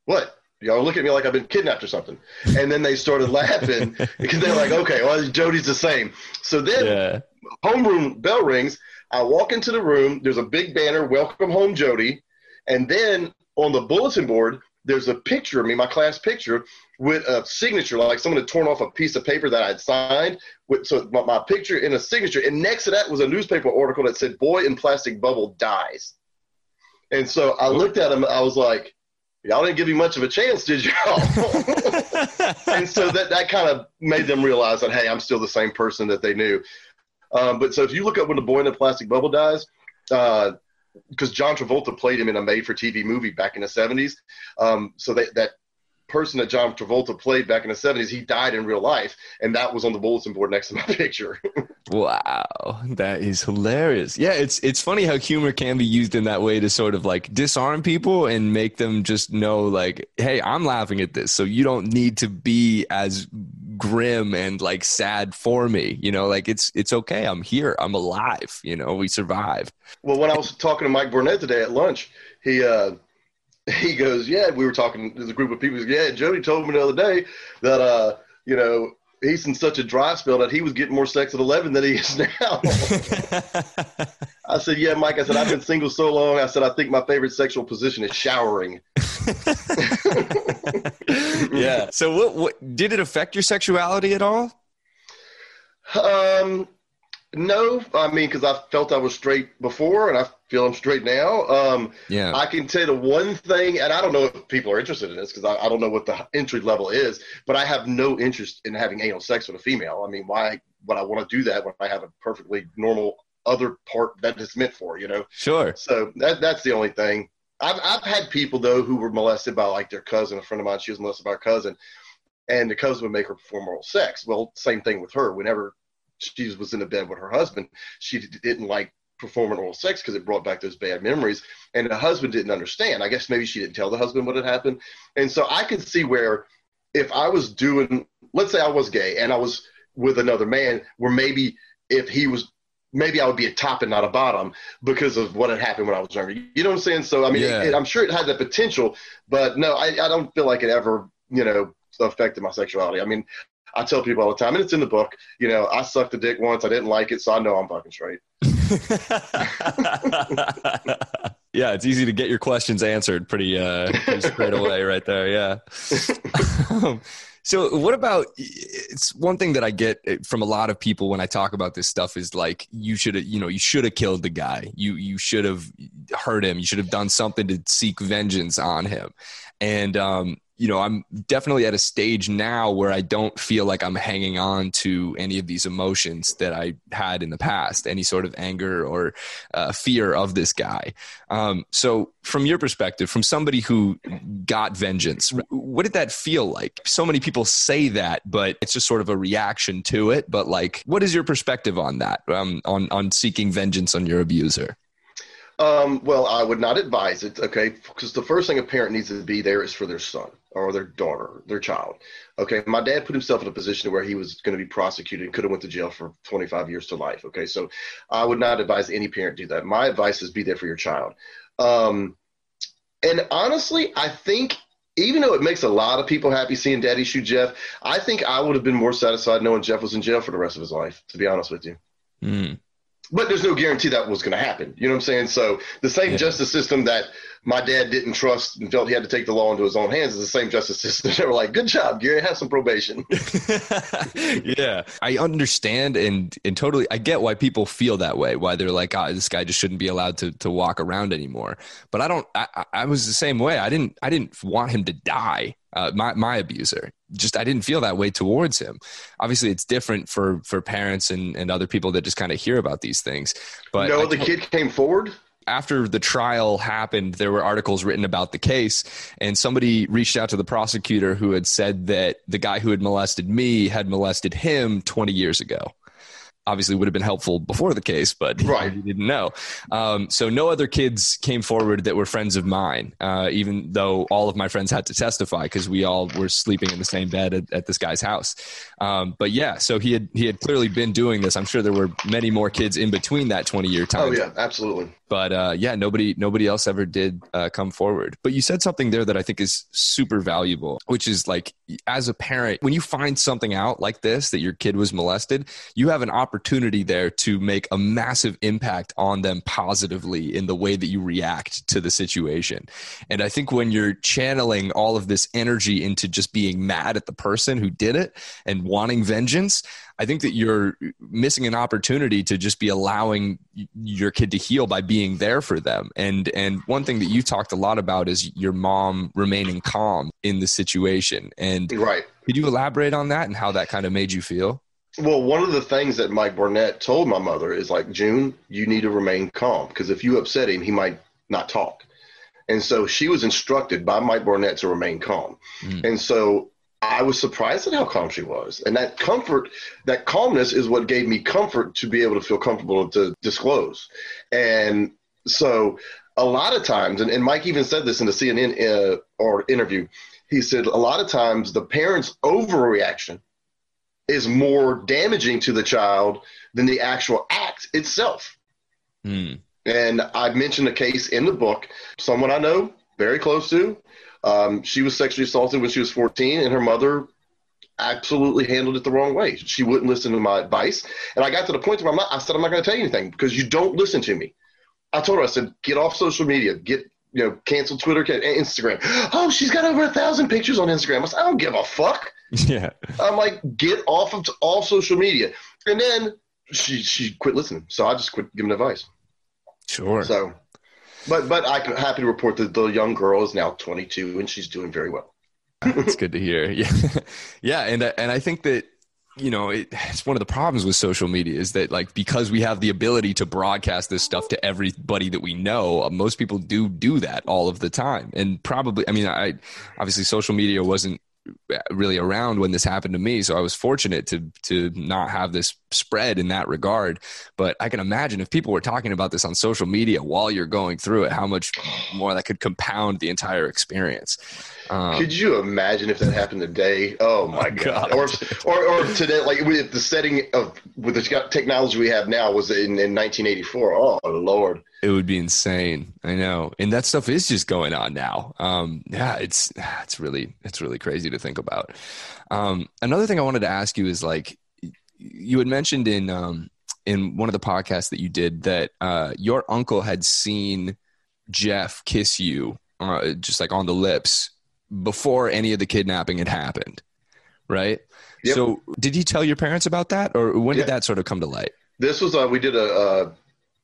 what? Y'all look at me like I've been kidnapped or something. And then they started laughing *laughs* because they're like, okay, well, Jody's the same. So then yeah. homeroom bell rings. I walk into the room. There's a big banner, welcome home, Jody. And then on the bulletin board, there's a picture of me, my class picture, with a signature, like someone had torn off a piece of paper that I'd signed. With, so my, my picture in a signature, and next to that was a newspaper article that said "Boy in plastic bubble dies." And so I looked at him. I was like, "Y'all didn't give me much of a chance, did y'all?" *laughs* and so that that kind of made them realize that hey, I'm still the same person that they knew. Um, but so if you look up when the boy in the plastic bubble dies, uh, because John Travolta played him in a made-for-TV movie back in the '70s. Um, so that that person that John Travolta played back in the 70s, he died in real life, and that was on the bulletin board next to my *laughs* picture. wow, that is hilarious. Yeah, it's it's funny how humor can be used in that way to sort of like disarm people and make them just know like, hey, I'm laughing at this, so you don't need to be as grim and like sad for me you know? Like it's it's okay. I'm here. I'm alive you know? We survived. Well when i was talking to mike barnett today at lunch he uh *laughs* he goes yeah we were talking to a group of people goes, yeah jody told me the other day that uh you know he's in such a dry spell that he was getting more sex at 11 than he is now. *laughs* I said, yeah, Mike. I said, I've been single so long. I said, I think my favorite sexual position is showering. *laughs* yeah. So what, what, did it affect your sexuality at all? Um, no, I mean, because I felt I was straight before, and I feel I'm straight now. Um, yeah, I can tell you the one thing, and I don't know if people are interested in this because I, I, don't know what the entry level is, but I have no interest in having anal sex with a female. I mean, why would I want to do that when I have a perfectly normal other part that it's meant for? You know? Sure. So that that's the only thing. I've I've had people though who were molested by like their cousin. A friend of mine, she was molested by her cousin, and the cousin would make her perform oral sex. Well, same thing with her. Whenever she was in the bed with her husband, she didn't like performing oral sex because it brought back those bad memories. And the husband didn't understand. I guess maybe she didn't tell the husband what had happened. And so I could see where if I was doing, let's say I was gay and I was with another man, where maybe if he was, maybe I would be a top and not a bottom because of what had happened when I was younger. You know what I'm saying? So I mean, yeah. it, it, I'm sure it had the potential, but no, I, I don't feel like it ever, you know, affected my sexuality. I mean, I tell people all the time, and it's in the book. You know, I sucked a dick once. I didn't like it, so I know I'm fucking straight. *laughs* *laughs* yeah, it's easy to get your questions answered pretty, uh, pretty straight away, right there. Yeah. um, so, what about? It's one thing that I get eh, from a lot of people when I talk about this stuff is like, you should have, you know, you should have killed the guy. You you should have hurt him. You should have done something to seek vengeance on him. And um, you know, I'm definitely at a stage now where I don't feel like I'm hanging on to any of these emotions that I had in the past, any sort of anger or uh, fear of this guy. Um, so, from your perspective, from somebody who got vengeance, what did that feel like? So many people say that, but it's just sort of a reaction to it. But like, what is your perspective on that? Um, on on seeking vengeance on your abuser? Um, well, I would not advise it, okay, because the first thing a parent needs to be there is for their son or their daughter, their child. Okay, my dad put himself in a position where he was going to be prosecuted and could have went to jail for 25 years to life. Okay, so I would not advise any parent do that. My advice is be there for your child. Um, and honestly, I think even though it makes a lot of people happy seeing Daddy shoot Jeff, I think I would have been more satisfied knowing Jeff was in jail for the rest of his life. To be honest with you. Mm. But there's no guarantee that was going to happen. You know what I'm saying? So the same Yeah. justice system that my dad didn't trust and felt he had to take the law into his own hands is the same justice *laughs* system. They were like, "Good job, Gary. Have some probation." *laughs* yeah, I understand and and totally I get why people feel that way. Why they're like, "Ah, this guy just shouldn't be allowed to to walk around anymore." But I don't. I, I- I was the same way. I didn't. I didn't want him to die. Uh, my my abuser. Just I didn't feel that way towards him. Obviously, it's different for for parents and and other people that just kind of hear about these things. But no, the kid came forward. after the trial happened, there were articles written about the case, and somebody reached out to the prosecutor who had said that the guy who had molested me had molested him 20 years ago. Obviously, would have been helpful before the case, but *laughs* Right. he didn't know. Um, so, no other kids came forward that were friends of mine, uh, even though all of my friends had to testify because we all were sleeping in the same bed at, at this guy's house. Um, but yeah, so he had he had clearly been doing this. I'm sure there were many more kids in between that 20 year time Oh yeah, absolutely. but uh, yeah, nobody nobody else ever did uh, come forward. But you said something there that I think is super valuable, which is like as a parent, when you find something out like this that your kid was molested, you have an opportunity there to make a massive impact on them positively in the way that you react to the situation. And I think when you're channeling all of this energy into just being mad at the person who did it and wanting vengeance, I think that you're missing an opportunity to just be allowing your kid to heal by being there for them. And and one thing that you talked a lot about is your mom remaining calm in the situation. And Right. could you elaborate on that and how that kind of made you feel? Well, one of the things that Mike Barnett told my mother is like, June, you need to remain calm because if you upset him, he might not talk. And so she was instructed by Mike Barnett to remain calm. Mm. And so I was surprised at how calm she was. And that comfort, that calmness is what gave me comfort to be able to feel comfortable to disclose. And so a lot of times, and, and Mike even said this in the CNN uh, or interview, he said a lot of times the parents' overreaction is more damaging to the child than the actual act itself. Mm. And I mentioned a case in the book, someone I know very close to. Um, she was sexually assaulted when she was 14, and her mother absolutely handled it the wrong way. She wouldn't listen to my advice. And I got to the point where I'm not, I said, I'm not going to tell you anything because you don't listen to me. I told her, I said, get off social media, get, you know, cancel Twitter, Instagram. *gasps* Oh, she's got over a thousand pictures on Instagram. I said, I don't give a fuck. *laughs* Yeah. I'm like, get off of all social media. And then she she quit listening. So I just quit giving advice. Sure. So, but but I'm happy to report that the young girl is now 22 and she's doing very well. It's *laughs* good to hear. *laughs* Yeah, yeah, and uh, and I think that you know it, it's one of the problems with social media is that like because we have the ability to broadcast this stuff to everybody that we know, uh, most people do do that all of the time, and probably I mean I obviously social media wasn't really around when this happened to me so i was fortunate to to not have this spread in that regard but i can imagine if people were talking about this on social media while you're going through it how much more that could compound the entire experience um, Could you imagine if that happened today? Oh my Oh, god! God. Or, or or today, like with the setting of with the technology we have now was in, in 1984. Oh lord! It would be insane. I know, and that stuff is just going on now. Um, yeah, it's *sighs* it's really it's really crazy to think about. Um, another thing I wanted to ask you is like you had mentioned in um, in one of the podcasts that you did that uh, your uncle had seen Jeff kiss you uh, just like on the lips before any of the kidnapping had happened, right? Yep. So, did you tell your parents about that, or when Yeah. did that sort of come to light? This was uh, we did a uh,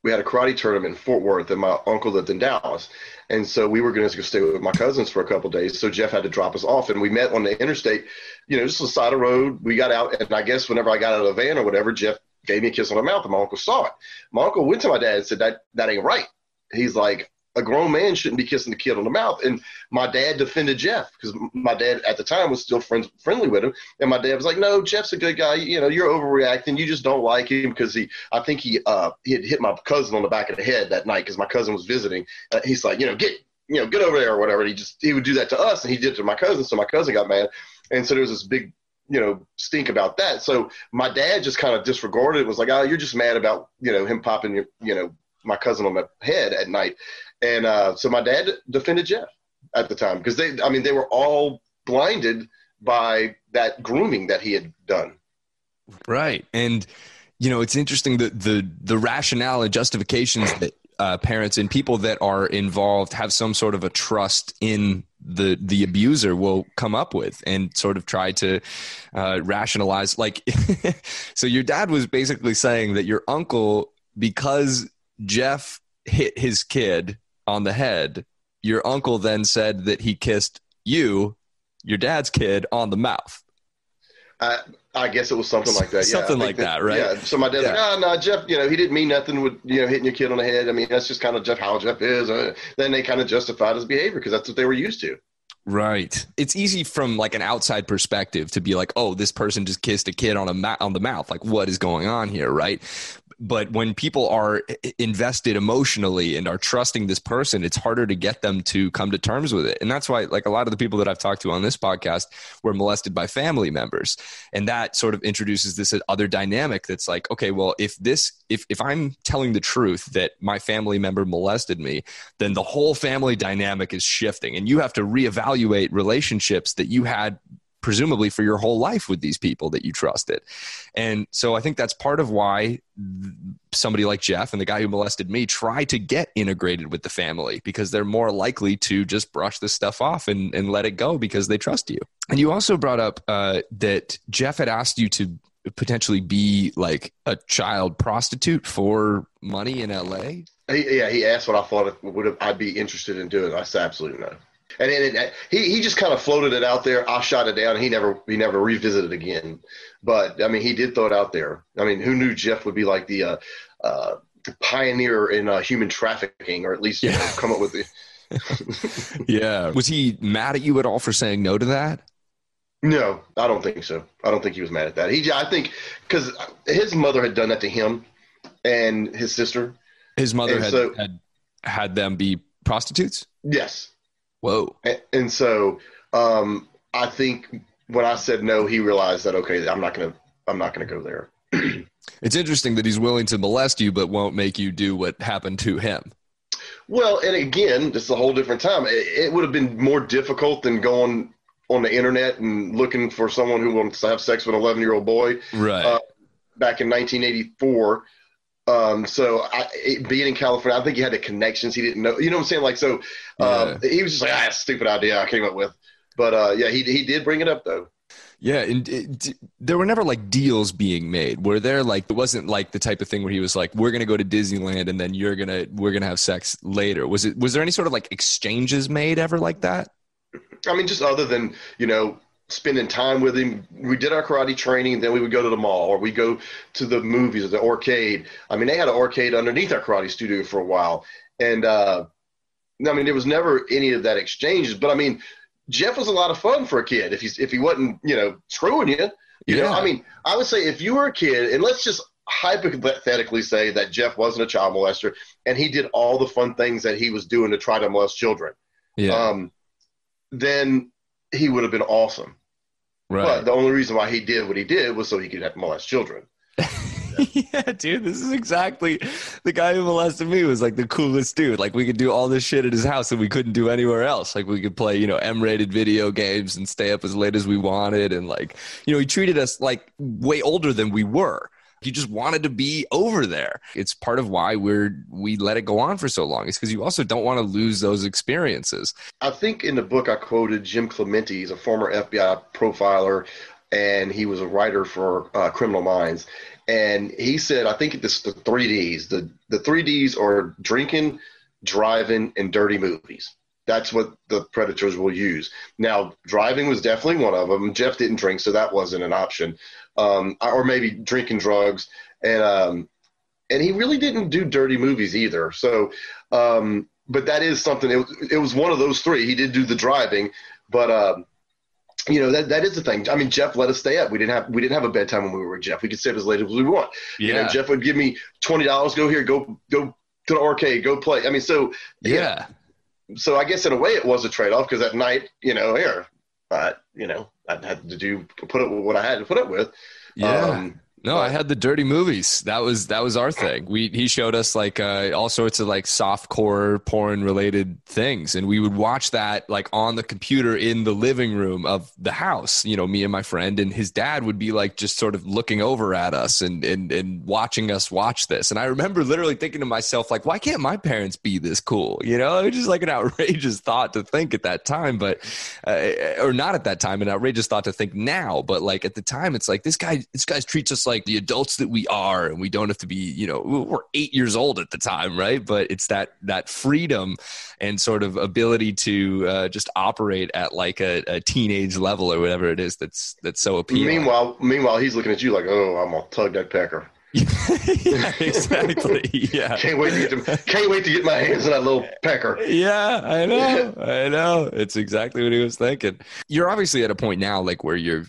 we had a karate tournament in Fort Worth, and my uncle lived in Dallas, and so we were going to stay with my cousins for a couple days. So Jeff had to drop us off, and we met on the interstate, you know, just the side of the road. We got out, and I guess whenever I got out of the van or whatever, Jeff gave me a kiss on the mouth, and my uncle saw it. My uncle went to my dad and said that that ain't right. He's like. A grown man shouldn't be kissing the kid on the mouth, and my dad defended Jeff because my dad at the time was still friends friendly with him, and my dad was like, "No, Jeff's a good guy. You know, you're overreacting. You just don't like him because he I think he uh he had hit my cousin on the back of the head that night because my cousin was visiting. Uh, he's like, you know, get you know, get over there or whatever. And he just he would do that to us, and he did it to my cousin. So my cousin got mad, and so there was this big you know stink about that. So my dad just kind of disregarded it. Was like, oh, you're just mad about you know him popping your you know my cousin on my head at night, and uh, so my dad defended Jeff. at the time because they, I mean, they were all blinded by that grooming that he had done. Right, and you know it's interesting that the the rationale and justifications that uh, parents and people that are involved have some sort of a trust in the the abuser will come up with and sort of try to uh, rationalize like *laughs* so your dad was basically saying that your uncle because jeff hit his kid on the head your uncle then said that he kissed you your dad's kid on the mouth I, I guess it was something like that. Yeah, something like that, that, right? Yeah. So my dad's yeah. like, oh, no, Jeff, you know, he didn't mean nothing with, you know, hitting your kid on the head. I mean, that's just kind of Jeff, how Jeff is. Uh, then they kind of justified his behavior because that's what they were used to. Right. It's easy from like an outside perspective to be like, oh, this person just kissed a kid on a ma- on the mouth. Like, what is going on here, right? But when people are eh, eh, invested emotionally and are trusting this person it's harder to get them to come to terms with it. And that's why like a lot of the people that i've talked to on this podcast were molested by family members. And that sort of introduces this other dynamic that's like okay well if this if if i'm telling the truth that my family member molested me then the whole family dynamic is shifting. And you have to reevaluate relationships that you had presumably for your whole life with these people that you trusted. And so I think that's part of why somebody like Jeff and the guy who molested me try to get integrated with the family because they're more likely to just brush this stuff off and, and let it go because they trust you. And you also brought up uh, that Jeff had asked you to potentially be like a child prostitute for money in LA. Yeah, he asked what I thought would I'd be interested in doing. I said absolutely no and it, it, he he just kind of floated it out there. I shot it down. He never he never revisited again. But I mean, he did throw it out there. I mean, who knew Jeff would be like the uh, uh, pioneer in uh, human trafficking, or at least yeah. know, come up with the. *laughs* yeah. Was he mad at you at all for saying no to that? No, I don't think so. I don't think he was mad at that. He, I think, because his mother had done that to him and his sister. His mother had, so, had had them be prostitutes. Yes. Whoa. And, and so um, I think when I said no, he realized that okay, I'm not gonna I'm not gonna go there. *clears throat* it's interesting that he's willing to molest you, but won't make you do what happened to him. Well, and again, this is a whole different time. It, it would have been more difficult than going on the internet and looking for someone who wants to have sex with an 11 year old boy. Right. Uh, back in 1984. Um, so I, being in California, I think he had the connections he didn't know. You know what I'm saying? Like, so um, yeah. he was just like, ah, stupid idea I came up with. But uh, yeah, he he did bring it up though. Yeah, and it, there were never like deals being made. Were there like it wasn't like the type of thing where he was like, "We're gonna go to Disneyland and then you're gonna we're gonna have sex later." Was it? Was there any sort of like exchanges made ever like that? I mean, just other than you know spending time with him. We did our karate training, then we would go to the mall or we go to the movies or the arcade. I mean, they had an arcade underneath our karate studio for a while, and uh, I mean, there was never any of that exchanges. But I mean, Jeff was a lot of fun for a kid if he's if he wasn't you know screwing you. You yeah. know, I mean, I would say if you were a kid, and let's just hypothetically say that Jeff wasn't a child molester and he did all the fun things that he was doing to try to molest children. Yeah. Um, then he would have been awesome. Right. But the only reason why he did what he did was so he could have molest children. *laughs* yeah, dude, this is exactly the guy who molested me was like the coolest dude. Like we could do all this shit at his house that we couldn't do anywhere else. Like we could play, you know, M-rated video games and stay up as late as we wanted and like, you know, he treated us like way older than we were. He just wanted to be over there. It's part of why we're we let it go on for so long. It's because you also don't want to lose those experiences. I think in the book I quoted Jim Clemente, He's a former FBI profiler, and he was a writer for uh, Criminal Minds. And he said, I think it's the three Ds. The the three Ds are drinking, driving, and dirty movies. That's what the predators will use. Now, driving was definitely one of them. Jeff didn't drink, so that wasn't an option um, or maybe drinking drugs, and um, and he really didn't do dirty movies either. So, um, but that is something. It, it was one of those three. He did do the driving, but. Um, you know that that is the thing. I mean, Jeff let us stay up. We didn't have we didn't have a bedtime when we were with Jeff. We could stay up as late as we want. Yeah. You know, Jeff would give me twenty dollars. Go here. Go go to the arcade. Go play. I mean, so yeah. yeah. So I guess in a way it was a trade off because at night, you know, here, uh, you know, I had to do put up with what I had to put up with. Yeah. Um, No, I had the dirty movies. That was that was our thing. We he showed us like uh, all sorts of like soft core porn related things, and we would watch that like on the computer in the living room of the house. You know, me and my friend, and his dad would be like just sort of looking over at us and and and watching us watch this. And I remember literally thinking to myself like, why can't my parents be this cool? You know, it was just like an *laughs* outrageous thought to think at that time, but uh, or not at that time, an outrageous thought to think now. But like at the time, it's like this guy this guy treats us like like the adults that we are and we don't have to be you know we're eight years old at the time right but it's that that freedom and sort of ability to uh, just operate at like a, a, teenage level or whatever it is that's that's so appealing meanwhile meanwhile he's looking at you like oh i'm gonna tug that pecker *laughs* yeah, exactly. Yeah. *laughs* can't wait to get to, can't wait to get my hands on that little pecker. Yeah, I *laughs* know. I know. It's exactly what he was thinking. You're obviously at a point now like where you're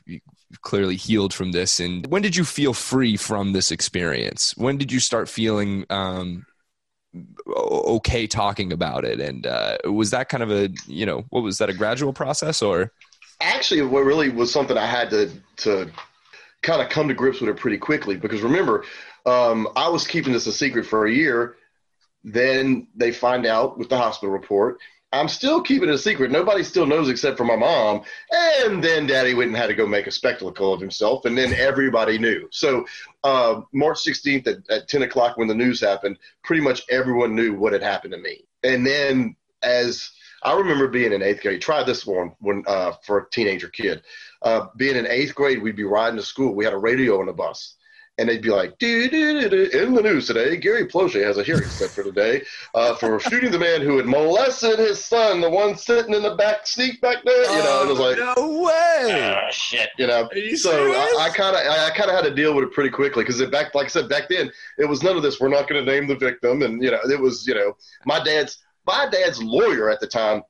clearly healed from this. And when did you feel free from this experience? When did you start feeling um, okay talking about it? And uh, was that kind of a, you know, what was that a gradual process or? Actually, what really was something I had to, to kind of come to grips with it pretty quickly because remember, um, I was keeping this a secret for a year. Then they find out with the hospital report. I'm still keeping it a secret. Nobody still knows except for my mom. And then daddy went and had to go make a spectacle of himself. And then everybody knew. So, uh, March 16th at, at 10 o'clock when the news happened, pretty much everyone knew what had happened to me. And then as I remember being in eighth grade, try this one when, uh, for a teenager kid. Uh, being in eighth grade, we'd be riding to school. We had a radio on the bus and they'd be like, in the news today, Gary Plauché has a hearing set for today uh, for *laughs* shooting the man who had molested his son, the one sitting in the back seat back there. You know, and it was like, no way, oh, shit. You know, you so I kind of, I, I kind of had to deal with it pretty quickly because back, like I said, back then it was none of this. We're not going to name the victim, and you know, it was, you know, my dad's, my dad's lawyer at the time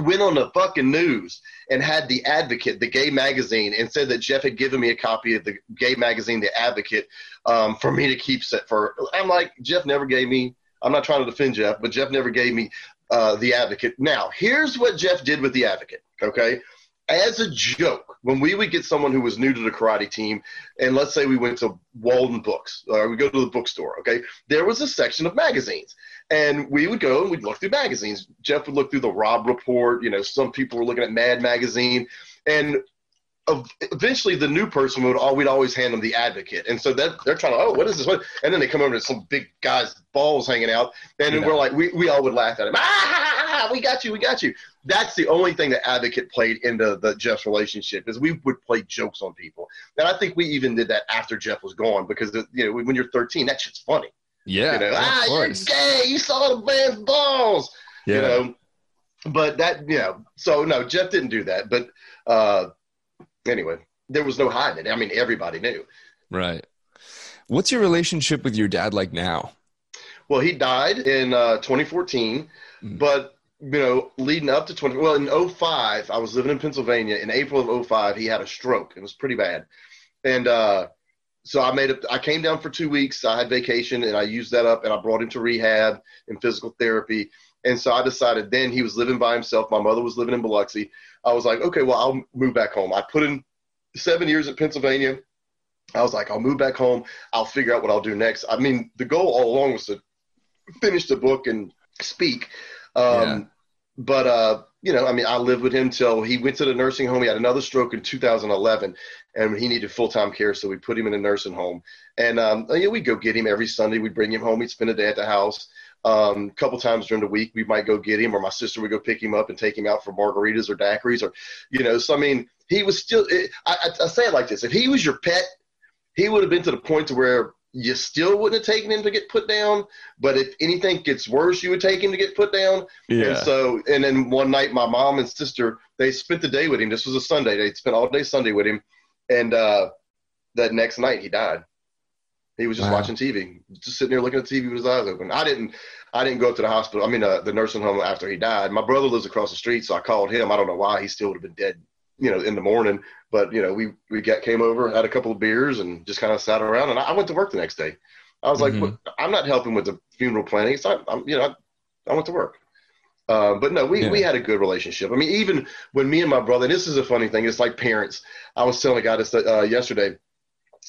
went on the fucking news and had the Advocate, the gay magazine, and said that Jeff had given me a copy of the gay magazine, the Advocate, um, for me to keep set for. I'm like, Jeff never gave me. I'm not trying to defend Jeff, but Jeff never gave me uh, the Advocate. Now, here's what Jeff did with the Advocate. Okay, as a joke, when we would get someone who was new to the karate team, and let's say we went to Walden Books, or we go to the bookstore, okay, there was a section of magazines. And we would go and we'd look through magazines. Jeff would look through the Robb Report. You know, some people were looking at Mad Magazine. And eventually the new person would all we'd always hand them the advocate and so that they're trying to oh what is this and then they come over to some big guy's balls hanging out and yeah. we're like we, we all would laugh at him ah we got you we got you that's the only thing that advocate played into the jeff's relationship is we would play jokes on people and i think we even did that after jeff was gone because you know when you're 13 that shit's funny yeah. You know, ah, you're gay. You saw the man's balls. Yeah. You know, but that, you know, so no, Jeff didn't do that. But uh, anyway, there was no hiding it. I mean, everybody knew. Right. What's your relationship with your dad like now? Well, he died in uh, 2014, mm-hmm. but you know, leading up to 20, well, in 05, I was living in Pennsylvania. In April of 05, he had a stroke. It was pretty bad. And uh, so I made it. I came down for two weeks. I had vacation, and I used that up, and I brought him to rehab and physical therapy. And so I decided then he was living by himself. My mother was living in Biloxi. I was like, okay, well, I'll move back home. I put in seven years at Pennsylvania. I was like, I'll move back home. I'll figure out what I'll do next. I mean, the goal all along was to finish the book and speak. Um, yeah. But uh, you know, I mean, I lived with him till he went to the nursing home. He had another stroke in 2011, and he needed full time care, so we put him in a nursing home. And um, yeah, we'd go get him every Sunday. We'd bring him home. He'd spend a day at the house. Um, a couple times during the week, we might go get him, or my sister would go pick him up and take him out for margaritas or daiquiris, or you know. So I mean, he was still. It, I, I, I say it like this: if he was your pet, he would have been to the point to where you still wouldn't have taken him to get put down. But if anything gets worse, you would take him to get put down. Yeah. And so, and then one night, my mom and sister they spent the day with him. This was a Sunday. They spent all day Sunday with him, and uh, that next night he died. He was just wow. watching TV, just sitting there looking at TV with his eyes open. I didn't, I didn't go up to the hospital. I mean, uh, the nursing home after he died. My brother lives across the street, so I called him. I don't know why he still would have been dead, you know, in the morning. But you know, we we got came over, had a couple of beers, and just kind of sat around. And I, I went to work the next day. I was mm-hmm. like, I'm not helping with the funeral planning. It's not, I'm, you know, I, I went to work. Uh, but no, we, yeah. we had a good relationship. I mean, even when me and my brother, this is a funny thing. It's like parents. I was telling a guy this uh, yesterday.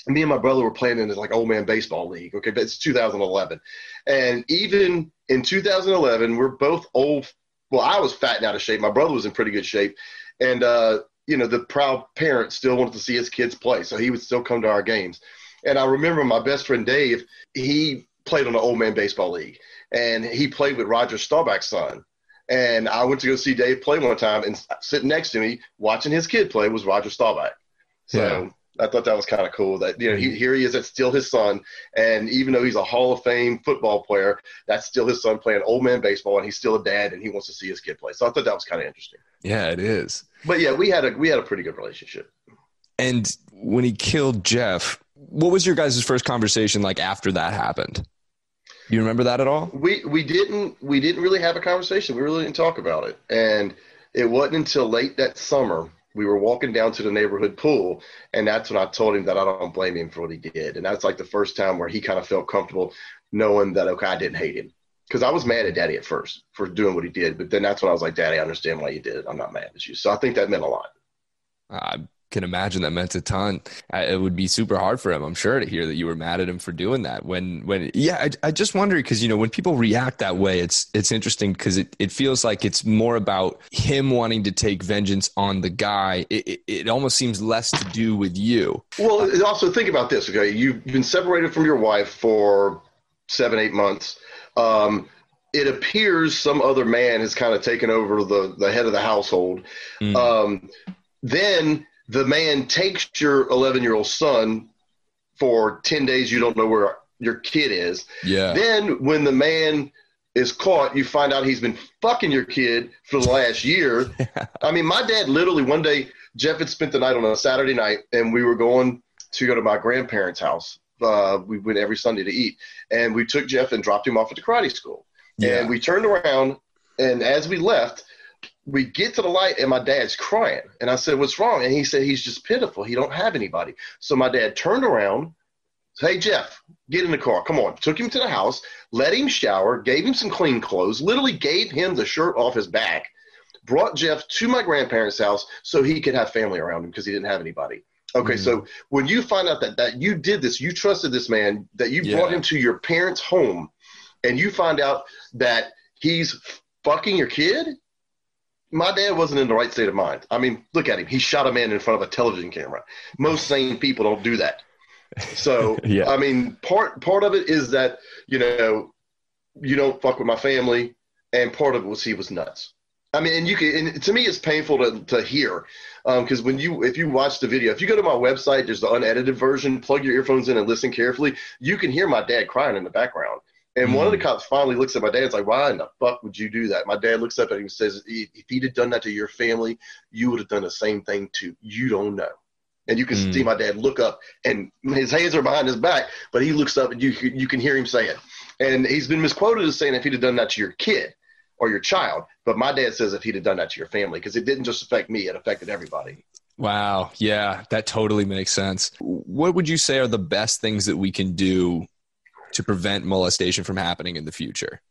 me and my brother were playing in this like old man baseball league. Okay, but it's 2011, and even in 2011, we're both old. Well, I was fat and out of shape. My brother was in pretty good shape, and uh, you know the proud parent still wanted to see his kids play, so he would still come to our games. And I remember my best friend Dave. He played on the old man baseball league, and he played with Roger Staubach's son. And I went to go see Dave play one time, and sitting next to me, watching his kid play, was Roger Staubach. So. Yeah. I thought that was kind of cool that you know he, mm-hmm. here he is that's still his son. And even though he's a Hall of Fame football player that's still his son playing old man baseball and he's still a dad and he wants to see his kid play. So I thought that was kind of interesting. Yeah it is. But yeah we had a we had a pretty good relationship. And when he killed Jeff what was your guys' first conversation like after that happened you remember that at all we we didn't we didn't really have a conversation we really didn't talk about it and it wasn't until late that summer we were walking down to the neighborhood pool, and that's when I told him that I don't blame him for what he did. And that's like the first time where he kind of felt comfortable knowing that, okay, I didn't hate him. Because I was mad at daddy at first for doing what he did. But then that's when I was like, Daddy, I understand why you did it. I'm not mad at you. So I think that meant a lot. Uh, can imagine that meant a ton. It would be super hard for him, I'm sure, to hear that you were mad at him for doing that. When, when, yeah, I, I just wonder because you know when people react that way, it's it's interesting because it, it feels like it's more about him wanting to take vengeance on the guy. It, it, it almost seems less to do with you. Well, also think about this. Okay, you've been separated from your wife for seven, eight months. Um, it appears some other man has kind of taken over the the head of the household. Mm. Um, then the man takes your 11 year old son for 10 days you don't know where your kid is. Yeah. Then when the man is caught you find out he's been fucking your kid for the last year. *laughs* I mean my dad literally one day jeff had spent the night on a saturday night and we were going to go to my grandparents house. Uh, we went every sunday to eat and we took jeff and dropped him off at the karate school. Yeah. and we turned around and as we left we get to the light and my dad's crying. And i said what's wrong? And he said he's just pitiful. He don't have anybody. So my dad turned around hey jeff get in the car. Come on. Took him to the house let him shower gave him some clean clothes literally gave him the shirt off his back brought jeff to my grandparents house so he could have family around him because he didn't have anybody. Okay mm-hmm. so when you find out that, that you did this you trusted this man that you yeah. brought him to your parents home and you find out that he's fucking your kid my dad wasn't in the right state of mind. I mean, look at him. He shot a man in front of a television camera. Most sane people don't do that. So, *laughs* yeah. I mean, part part of it is that you know you don't fuck with my family, and part of it was he was nuts. I mean, and you can. And to me, it's painful to to hear because um, when you if you watch the video, if you go to my website, there's the unedited version. Plug your earphones in and listen carefully. You can hear my dad crying in the background. And mm one of the hmm. cops finally looks at my dad It's like, why in the fuck would you do that? My dad looks up at him and says, if he'd have done that to your family, you would have done the same thing too. You don't know. And you can mm see my dad look up and his hands are behind his back, but he looks up and you, you can hear him say it. And he's been misquoted as saying if he'd have done that to your kid or your child. But my dad says if he'd have done that to your family, because it didn't just affect me, it affected everybody. Wow. Yeah, that totally makes sense. What would you say are the best things that we can do to prevent molestation from happening in the future?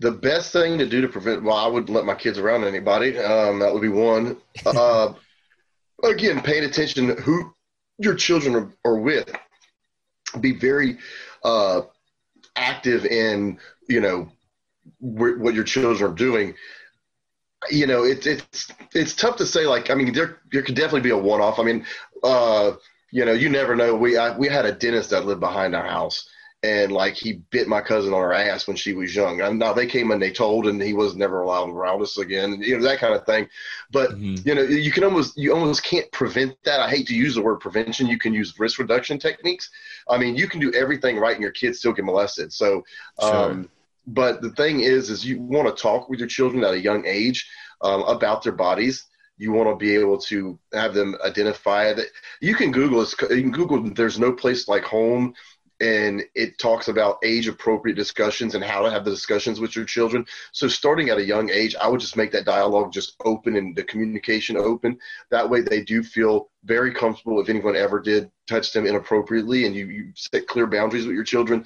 The best thing to do to prevent, well, I wouldn't let my kids around anybody. Um, that would be one. Uh, *laughs* again, paying attention to who your children are, are with. Be very uh, active in, you know, wh- what your children are doing. You know, it's it's it's tough to say. Like, I mean, there there could definitely be a one off. I mean, uh, you know, you never know. We I, we had a dentist that lived behind our house, and like he bit my cousin on her ass when she was young. And now they came and they told, and he was never allowed around us again, and, you know that kind of thing. But mm-hmm. you know, you can almost you almost can't prevent that. I hate to use the word prevention. You can use risk reduction techniques. I mean, you can do everything right, and your kids still get molested. So, sure. um, but the thing is, is you want to talk with your children at a young age um, about their bodies you want to be able to have them identify that you can google you can google there's no place like home and it talks about age appropriate discussions and how to have the discussions with your children. So starting at a young age, I would just make that dialogue just open and the communication open. That way they do feel very comfortable if anyone ever did touch them inappropriately and you, you set clear boundaries with your children.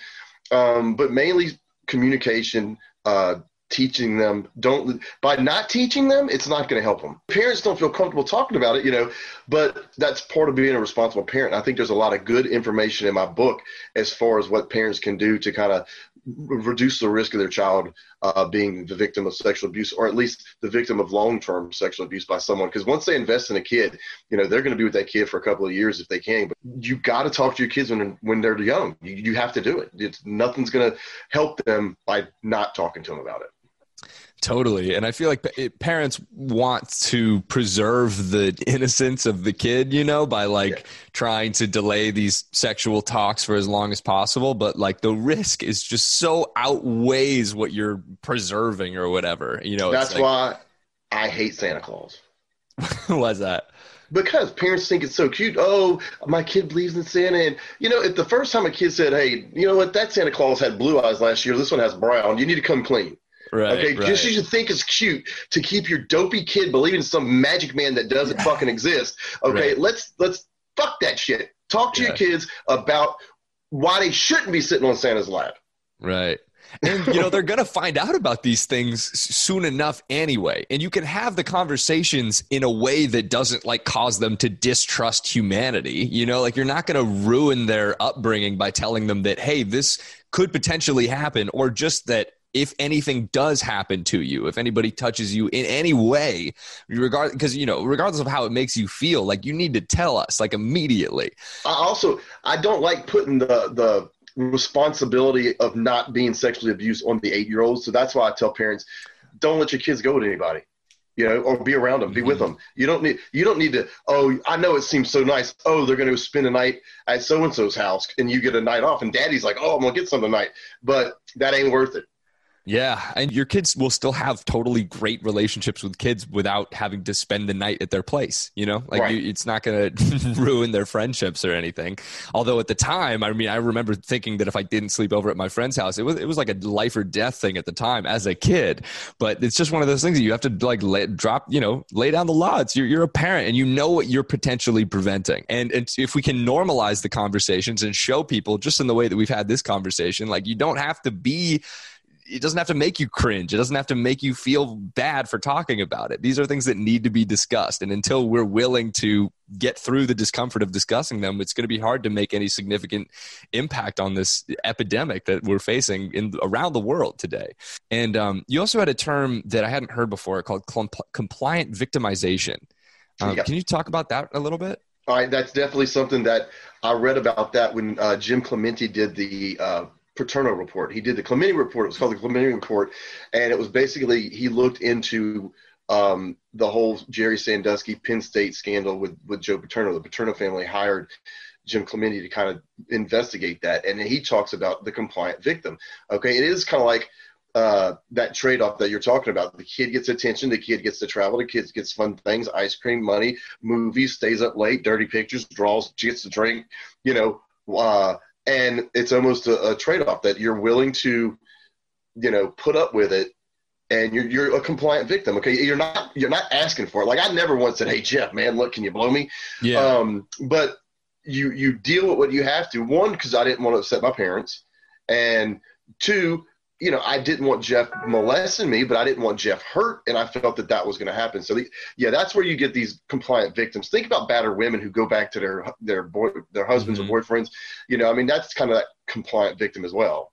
Um, but mainly communication, uh, teaching them. Don't by not teaching them it's not going to help them parents don't feel comfortable talking about it you know but that's part of being a responsible parent. I think there's a lot of good information in my book as far as what parents can do to kind of reduce the risk of their child uh, being the victim of sexual abuse or at least the victim of long-term sexual abuse by someone. Because once they invest in a kid you know they're going to be with that kid for a couple of years if they can but you got to talk to your kids when, when they're young. You, you have to do it. It's, nothing's going to help them by not talking to them about it Totally. And I feel like parents want to preserve the *laughs* innocence of the kid, you know, by like yeah. trying to delay these sexual talks for as long as possible. But like the risk is just so outweighs what you're preserving or whatever, you know. That's like, why I hate Santa Claus. *laughs* Why's that? Because parents think it's so cute. Oh, my kid believes in Santa. And, you know, if the first time a kid said, hey, you know what, that Santa Claus had blue eyes last year, this one has brown, you need to come clean Right, okay, right. just as you think it's cute to keep your dopey kid believing in some magic man that doesn't fucking exist. Okay, right. let's let's fuck that shit. Talk to yeah. your kids about why they shouldn't be sitting on Santa's lap. Right. and you know they're *laughs* going to find out about these things soon enough anyway and you can have the conversations in a way that doesn't like cause them to distrust humanity you know like you're not going to ruin their upbringing by telling them that hey this could potentially happen or just that if anything does happen to you, if anybody touches you in any way, regard because you know, regardless of how it makes you feel, like you need to tell us like immediately. I also I don't like putting the the responsibility of not being sexually abused on the eight year olds. So that's why I tell parents, don't let your kids go with anybody. You know, or be around them, be mm-hmm. with them. You don't need you don't need to. Oh, I know it seems so nice. Oh, they're going to spend a night at so and so's house, and you get a night off, and Daddy's like, oh, I'm gonna get some tonight, but that ain't worth it yeah, and your kids will still have totally great relationships with kids without having to spend the night at their place. You know, like right. you, it's not going *laughs* to ruin their friendships or anything. Although at the time, I mean, I remember thinking that if I didn't sleep over at my friend's house, it was it was like a life or death thing at the time as a kid. But it's just one of those things that you have to like lay, drop, you know, lay down the law. It's you're, you're a parent and you know what you're potentially preventing. And, and if we can normalize the conversations and show people just in the way that we've had this conversation, like you don't have to be it doesn't have to make you cringe. It doesn't have to make you feel bad for talking about it. These are things that need to be discussed. And until we're willing to get through the discomfort of discussing them, it's going to be hard to make any significant impact on this epidemic that we're facing in around the world today. And um, you also had a term that I hadn't heard before called compliant victimization. Um, yeah. Can you talk about that a little bit? All right, that's definitely something that I read about that when uh, Jim Clemente did the uh, Paterno report. He did the Clemente report. It was called the Clemente report, and it was basically he looked into um, the whole Jerry Sandusky Penn State scandal with with Joe Paterno. The Paterno family hired Jim Clemente to kind of investigate that, and he talks about the compliant victim. Okay, it is kind of like uh, that trade off that you're talking about. The kid gets attention, the kid gets to travel, the kid gets fun things, ice cream, money, movies, stays up late, dirty pictures, draws, gets to drink, you know. Uh, and it's almost a, a trade-off that you're willing to you know put up with it and you're, you're a compliant victim okay? You're not you're not asking for it. Like i never once said hey jeff man look can you blow me? Yeah. Um but you you deal with what you have to. One because i didn't want to upset my parents. And two you know, I didn't want Jeff molesting me, but I didn't want Jeff hurt, and I felt that that was going to happen. So, the, yeah, that's where you get these compliant victims. Think about battered women who go back to their their boy, their husbands mm-hmm. or boyfriends. You know, I mean, that's kind of that compliant victim as well.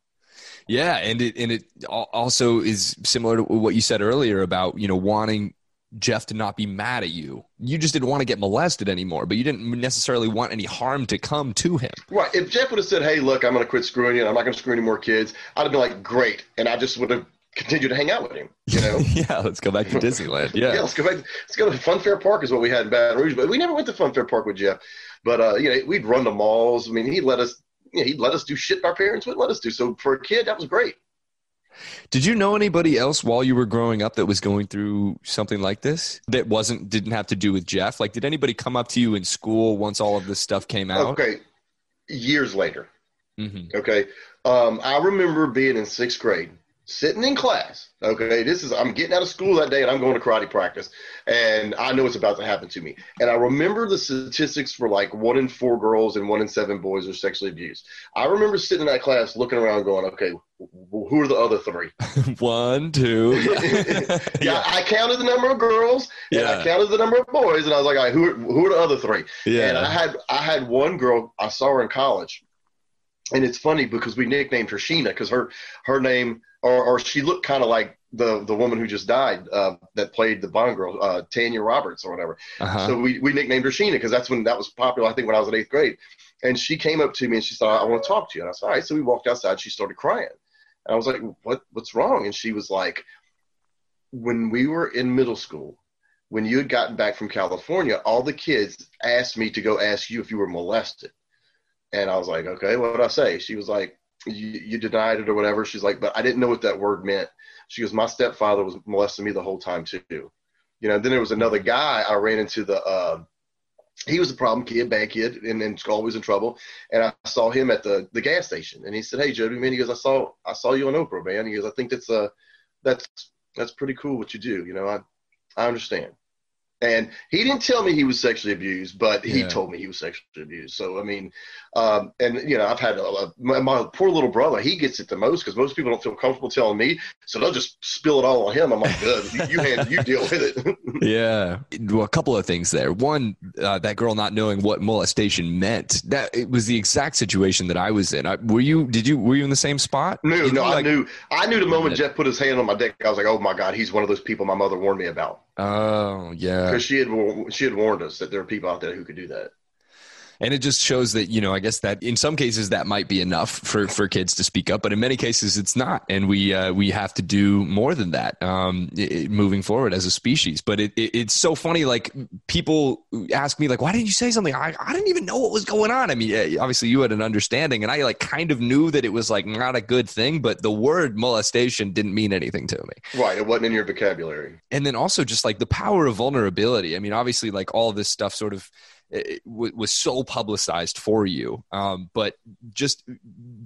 Yeah, and it and it also is similar to what you said earlier about you know wanting Jeff to not be mad at you. You just didn't want to get molested anymore, but you didn't necessarily want any harm to come to him. Right. If Jeff would have said, "Hey, look, I'm going to quit screwing you. And I'm not going to screw any more kids," I'd have been like, "Great," and I just would have continued to hang out with him. You know? *laughs* yeah. Let's go back to Disneyland. Yeah. yeah. Let's go back. Let's go to Funfair Park is what we had in Baton Rouge, but we never went to Funfair Park with Jeff. But uh, you know, we'd run the malls. I mean, he'd let us. You know, he'd let us do shit our parents wouldn't let us do. So for a kid, that was great. Did you know anybody else while you were growing up that was going through something like this that wasn't didn't have to do with Jeff? Like, did anybody come up to you in school once all of this stuff came out? Okay, years later. Mm-hmm. Okay, um, I remember being in sixth grade, sitting in class. Okay, this is I'm getting out of school that day and I'm going to karate practice, and I know it's about to happen to me. And I remember the statistics for like one in four girls and one in seven boys are sexually abused. I remember sitting in that class looking around, going, "Okay, who are the other three? *laughs* one, two. yeah, *laughs* *laughs* yeah, I counted the number of girls and yeah. I counted the number of boys, and I was like, "All right, who are, who are the other three? Yeah, and I had I had one girl I saw her in college and it's funny because we nicknamed her Sheena because her her name or, or she looked kind of like the the woman who just died uh, that played the Bond girl, uh, Tanya Roberts or whatever. Uh-huh. So we, we nicknamed her Sheena because that's when that was popular. I think when I was in eighth grade, and she came up to me and she said, "I want to talk to you." And I said, "All right." So we walked outside. She started crying, and I was like, "What what's wrong?" And she was like, "When we were in middle school." When you had gotten back from California, all the kids asked me to go ask you if you were molested. And I was like, okay, what did I say? She was like, you, you denied it or whatever. She's like, but I didn't know what that word meant. She goes, my stepfather was molesting me the whole time too. You know, then there was another guy I ran into the, uh, he was a problem kid, bad kid, and, and always in trouble. And I saw him at the, the gas station, and he said, "Hey, Jody, man," he goes, "I saw I saw you on Oprah, man." He goes, "I think that's uh that's that's pretty cool what you do. You know, I I understand." And he didn't tell me he was sexually abused, but he yeah. told me he was sexually abused. So I mean, um, and you know, I've had a, a, my, my, poor little brother. He gets it the most because most people don't feel comfortable telling me, so they'll just spill it all on him. I'm like, good, you, you, hand, you *laughs* deal with it. *laughs* yeah, well, a couple of things there. One, uh, that girl not knowing what molestation meant. That it was the exact situation that I was in. I, were you? Did you? Were you in the same spot? No, no, like, I knew. I knew the moment Jeff put his hand on my dick. I was like, oh my god, he's one of those people my mother warned me about. Oh yeah, because she had she had warned us that there are people out there who could do that and it just shows that you know i guess that in some cases that might be enough for for kids to speak up but in many cases it's not. And we uh, we have to do more than that um, it, moving forward as a species. But it, it, it's so funny like people ask me like why didn't you say something? I, I didn't even know what was going on. I mean obviously you had an understanding and i like kind of knew that it was like not a good thing but the word molestation didn't mean anything to me. Right it wasn't in your vocabulary. And then also just like the power of vulnerability. I mean obviously like all this stuff sort of it was so publicized for you. Um, but just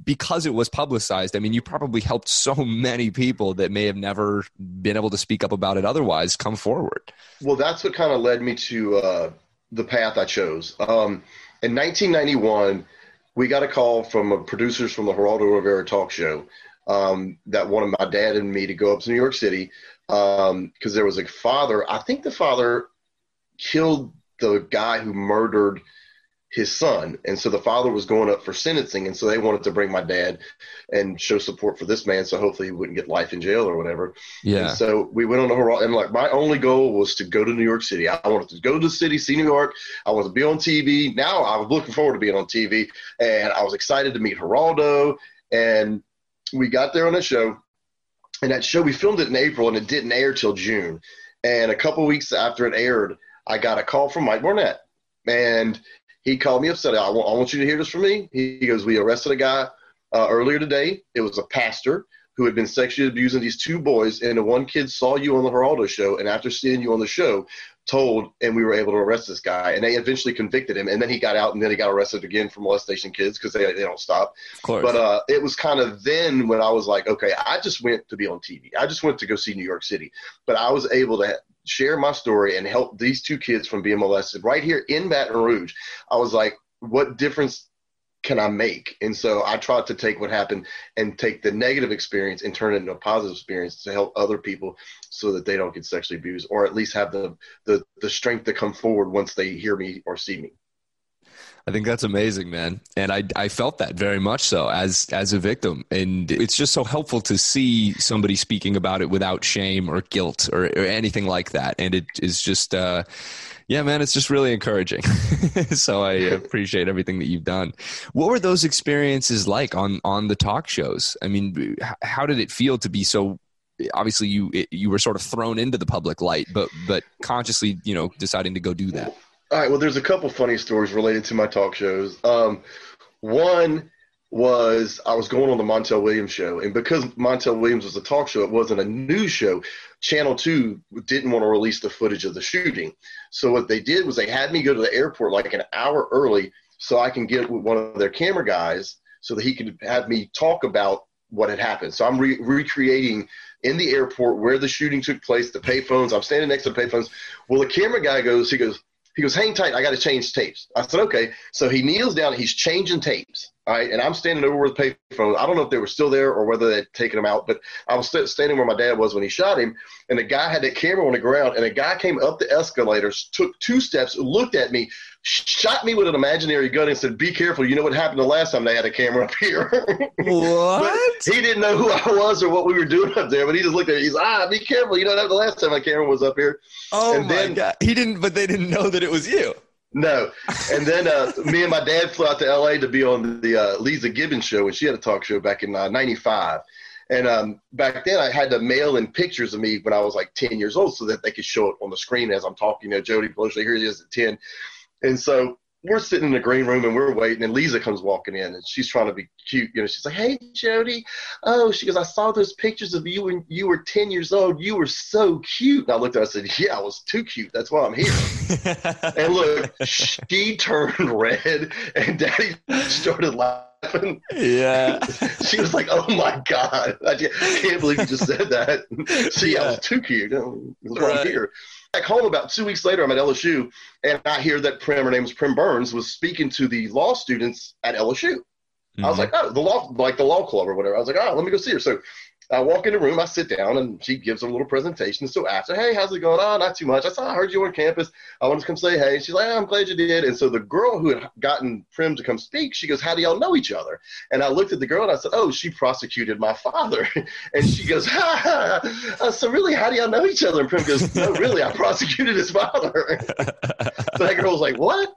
because it was publicized, I mean, you probably helped so many people that may have never been able to speak up about it otherwise come forward. Well, that's what kind of led me to uh, the path I chose. Um, in 1991, we got a call from producers from the Geraldo Rivera talk show um, that wanted my dad and me to go up to New York City because um, there was a father. I think the father killed the guy who murdered his son. And so the father was going up for sentencing. And so they wanted to bring my dad and show support for this man. So hopefully he wouldn't get life in jail or whatever. Yeah. And so we went on the horizon. And like my only goal was to go to New York City. I wanted to go to the city, see New York. I wanted to be on TV. Now I was looking forward to being on TV. And I was excited to meet Geraldo. And we got there on a show. And that show, we filmed it in April and it didn't air till June. And a couple weeks after it aired, I got a call from Mike Barnett, and he called me up. Said, "I want, I want you to hear this from me." He goes, "We arrested a guy uh, earlier today. It was a pastor who had been sexually abusing these two boys, and the one kid saw you on the Geraldo show, and after seeing you on the show, told, and we were able to arrest this guy, and they eventually convicted him, and then he got out, and then he got arrested again for molestation kids because they they don't stop. Of course. But uh, it was kind of then when I was like, okay, I just went to be on TV. I just went to go see New York City, but I was able to share my story and help these two kids from being molested right here in Baton Rouge, I was like, what difference can I make? And so I tried to take what happened and take the negative experience and turn it into a positive experience to help other people so that they don't get sexually abused or at least have the, the, the strength to come forward once they hear me or see me. I think that's amazing, man. And I, I felt that very much so as as a victim. And it's just so helpful to see somebody speaking about it without shame or guilt or, or anything like that. And it is just uh, yeah, man, it's just really encouraging. *laughs* so I *laughs* appreciate everything that you've done. What were those experiences like on on the talk shows? I mean, how did it feel to be so obviously you you were sort of thrown into the public light but but consciously you know deciding to go do that all right. Well, there's a couple funny stories related to my talk shows. Um, one was I was going on the Montel Williams show, and because Montel Williams was a talk show, it wasn't a news show. Channel Two didn't want to release the footage of the shooting, so what they did was they had me go to the airport like an hour early, so I can get with one of their camera guys, so that he could have me talk about what had happened. So I'm re- recreating in the airport where the shooting took place, the payphones. I'm standing next to the payphones. Well, the camera guy goes, he goes, he goes, hang tight. I got to change tapes. I said, okay. So he kneels down. He's changing tapes. All right. And I'm standing over where the payphone. I don't know if they were still there or whether they'd taken them out, but I was st- standing where my dad was when he shot him. And the guy had that camera on the ground. And a guy came up the escalators, took two steps, looked at me, shot me with an imaginary gun and said, be careful. You know what happened the last time they had a camera up here? *laughs* What? he didn't know who I was or what we were doing up there, but he just looked at me. He's ah, be careful. You know, that the last time my camera was up here. Oh And my then- god! He didn't, but they didn't know that it was you. No. And then uh, me and my dad flew out to LA to be on the uh, Leeza Gibbons show, and she had a talk show back in uh, 95. And um, back then, I had to mail in pictures of me when I was like 10 years old so that they could show it on the screen as I'm talking. You know, Jody Plauché, here he is at 10. And so we're sitting in the green room and we're waiting, and Leeza comes walking in, and she's trying to be cute. You know, she's like, "Hey, Jody, oh," she goes, "I saw those pictures of you when you were ten years old. You were so cute." And I looked at her, I said, "Yeah, I was too cute. That's why I'm here." *laughs* And look, she turned red, and Daddy started laughing. yeah. She was like, "Oh my god, I can't believe you just said that." *laughs* See, I was too cute. I'm Right. here. Back home about two weeks later, I'm at LSU, and I hear that Prem, her name is Prem Burns, was speaking to the law students at LSU. I was Mhm. like, oh, the law, like the law club or whatever. I was like, oh, let me go see her. So I walk in the room, I sit down, and she gives a little presentation. So after, hey, how's it going? Oh, not too much. I saw I heard you on campus. I wanted to come say hey. She's like, oh, I'm glad you did. And so the girl who had gotten Prem to come speak, she goes, how do y'all know each other? And I looked at the girl and I said, oh, she prosecuted my father. *laughs* And she goes, ha, ha. Uh, so really, how do y'all know each other? And Prem goes, no, really, I *laughs* prosecuted his father. *laughs* so that girl was like, what?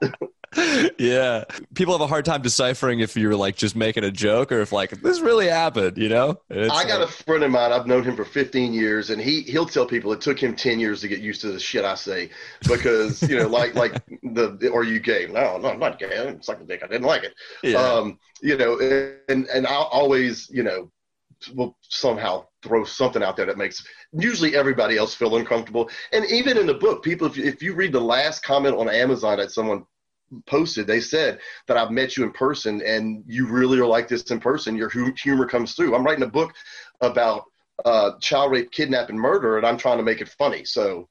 Yeah. People have a hard time deciphering if you're like just making a joke or if like this really happened, you know? It's I got like- a friend of mine. I've known him for 15 years, and he he'll tell people it took him 10 years to get used to the shit I say because you know, like like the or you gay? No, no, I'm not gay. It's like a dick. I didn't like it. yeah. Um, you know, and and I'll always you know will somehow throw something out there that makes usually everybody else feel uncomfortable. And even in the book, people, if you, if you read the last comment on Amazon that someone posted, they said that I've met you in person and you really are like this in person. Your humor comes through. I'm writing a book about uh, child rape, kidnap, and murder, and I'm trying to make it funny. So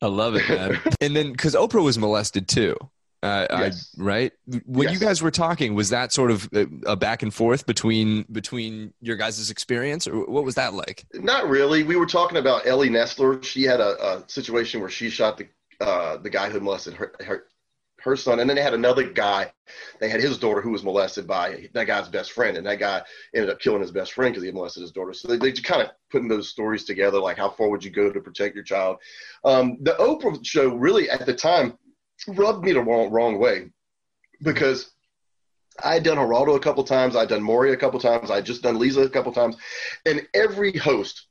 I love it, man. *laughs* and then because Oprah was molested too. Uh, Yes. I, right when you guys were talking was that sort of a, a back and forth between between your guys' experience or what was that like Not really. We were talking about Ellie Nesler. She had a, a situation where she shot the uh, the guy who molested her, her her son, and then they had another guy. They had his daughter who was molested by that guy's best friend, and that guy ended up killing his best friend because he molested his daughter. So they, they kind of putting those stories together, like how far would you go to protect your child? Um, the Oprah show really at the time rubbed me the wrong, wrong way because I had done Geraldo a couple times, I'd done Maury a couple times, I'd just done Leeza a couple times, and every host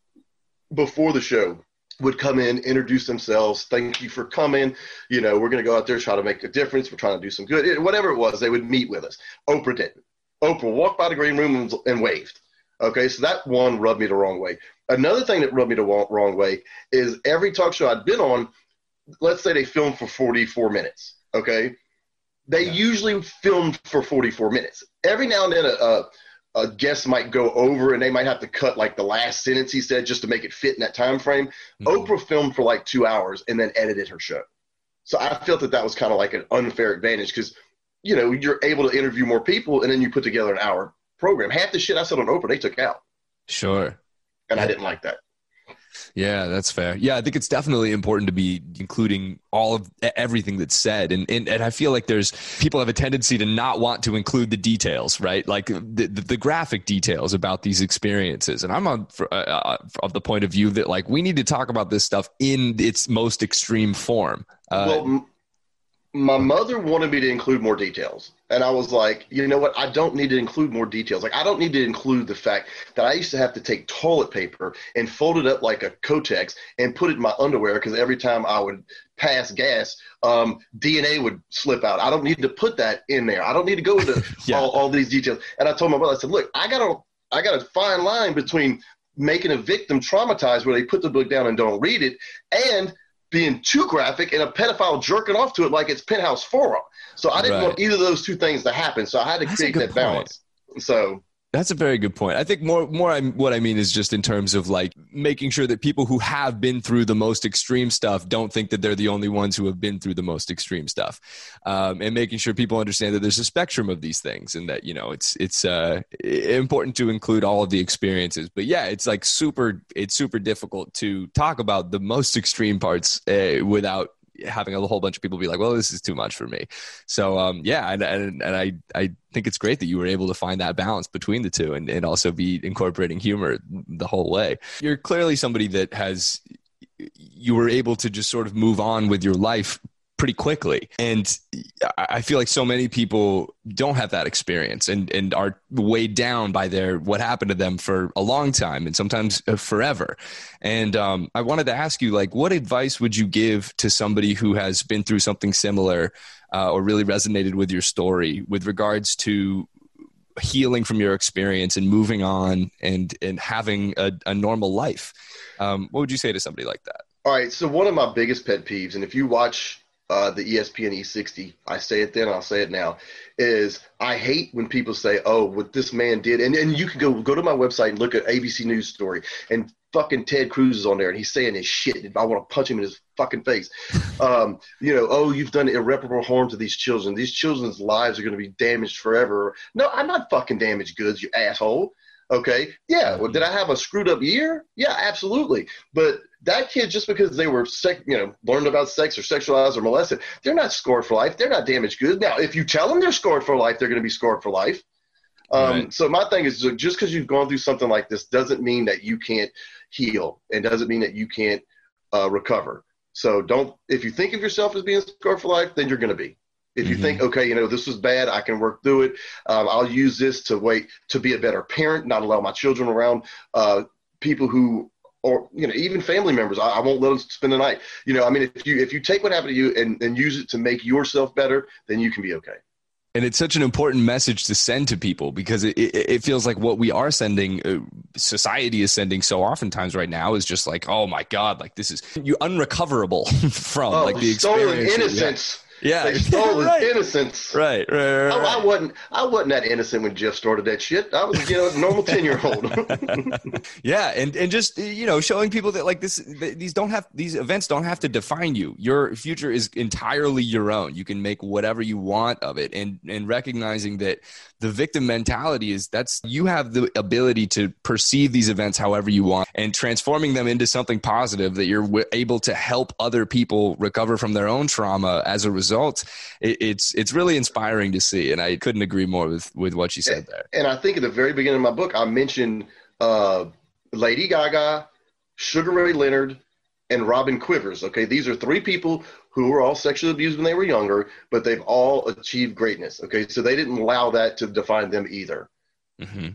before the show would come in, introduce themselves, thank you for coming. You know, we're going to go out there, try to make a difference. We're trying to do some good. It- whatever it was, they would meet with us. Oprah didn't. Oprah walked by the green room and, and waved. Okay, so that one rubbed me the wrong way. Another thing that rubbed me the wrong, wrong way is every talk show I'd been on, let's say they filmed for 44 minutes. Okay, they Yeah. usually filmed for 44 minutes. Every now and then, a, a, a guest might go over and they might have to cut like the last sentence he said just to make it fit in that time frame. Mhm. Oprah filmed for like two hours and then edited her show. So I felt that that was kind of like an unfair advantage because, you know, you're able to interview more people and then you put together an hour program. Half the shit I said on Oprah, they took out. sure And I didn't like that. Yeah, that's fair. Yeah, I think it's definitely important to be including all of everything that's said, and and, and I feel like there's people have a tendency to not want to include the details, right? Like the the, the graphic details about these experiences. And I'm on for, uh, uh, of the point of view that like we need to talk about this stuff in its most extreme form. Uh, well, my mother wanted me to include more details. And I was like, you know what? I don't need to include more details. Like, I don't need to include the fact that I used to have to take toilet paper and fold it up like a Kotex and put it in my underwear because every time I would pass gas, um, DNA would slip out. I don't need to put that in there. I don't need to go into *laughs* Yeah. all, all these details. And I told my mother, I said, look, I got a, I got a fine line between making a victim traumatized where they put the book down and don't read it and being too graphic and a pedophile jerking off to it like it's penthouse forum. So I didn't Right. want either of those two things to happen. So I had to That's create that balance. So That's a very good point. I think more more I'm, what I mean is just in terms of like making sure that people who have been through the most extreme stuff don't think that they're the only ones who have been through the most extreme stuff, um, and making sure people understand that there's a spectrum of these things and that you know it's it's uh, important to include all of the experiences. But yeah, it's like super it's super difficult to talk about the most extreme parts uh, without having a whole bunch of people be like, well, this is too much for me. So, um, yeah, and, and, and I, I think it's great that you were able to find that balance between the two and, and also be incorporating humor the whole way. You're clearly somebody that has, you were able to just sort of move on with your life pretty quickly. And I feel like so many people don't have that experience and, and are weighed down by their what happened to them for a long time and sometimes uh, forever. And um, I wanted to ask you, like, what advice would you give to somebody who has been through something similar uh, or really resonated with your story with regards to healing from your experience and moving on and and having a, a normal life? Um, what would you say to somebody like that? All right. So one of my biggest pet peeves, and if you watch uh, the ESPN E60. I say it then, I'll say it now. Is I hate when people say, "Oh, what this man did," and and you can go go to my website and look at ABC News story, and fucking Ted Cruz is on there, and he's saying his shit. And I want to punch him in his fucking face. *laughs* Um, you know, oh, you've done irreparable harm to these children. These children's lives are going to be damaged forever. No, I'm not fucking damaged goods, you asshole. Okay, yeah. Well, did I have a screwed up year? Yeah, absolutely. But that kid, just because they were, sec- you know, learned about sex or sexualized or molested, they're not scored for life. They're not damaged goods. Now, if you tell them they're scored for life, they're going to be scored for life. Um, right. So my thing is, just because you've gone through something like this doesn't mean that you can't heal, and doesn't mean that you can't uh, recover. So don't, if you think of yourself as being scored for life, then you're going to be. If you mm-hmm. think, okay, you know, this was bad, I can work through it. Um, I'll use this to wait to be a better parent, not allow my children around uh, people who, or you know, even family members. I, I, won't let them spend the night. You know, I mean, if you if you take what happened to you and, and use it to make yourself better, then you can be okay. And it's such an important message to send to people because it, it, it feels like what we are sending, uh, society is sending so oftentimes right now is just like, oh my God, like this is you unrecoverable *laughs* from oh, like the experience. Stolen innocence. Yeah, they stole his right. innocence. Right, right, right. Oh, I, I, wasn't. I wasn't that innocent when Jeff started that shit. I was, you know, a normal ten year old. *laughs* yeah, and and just you know, showing people that like this, these don't have these events don't have to define you. Your future is entirely your own. You can make whatever you want of it, and and recognizing that the victim mentality is that's you have the ability to perceive these events however you want and transforming them into something positive that you're able to help other people recover from their own trauma as a result it, it's it's really inspiring to see and i couldn't agree more with with what you said there and i think at the very beginning of my book i mentioned uh, lady gaga sugar ray leonard and robin quivers okay these are three people who were all sexually abused when they were younger, but they've all achieved greatness. Okay, so they didn't allow that to define them either. Mm-hmm.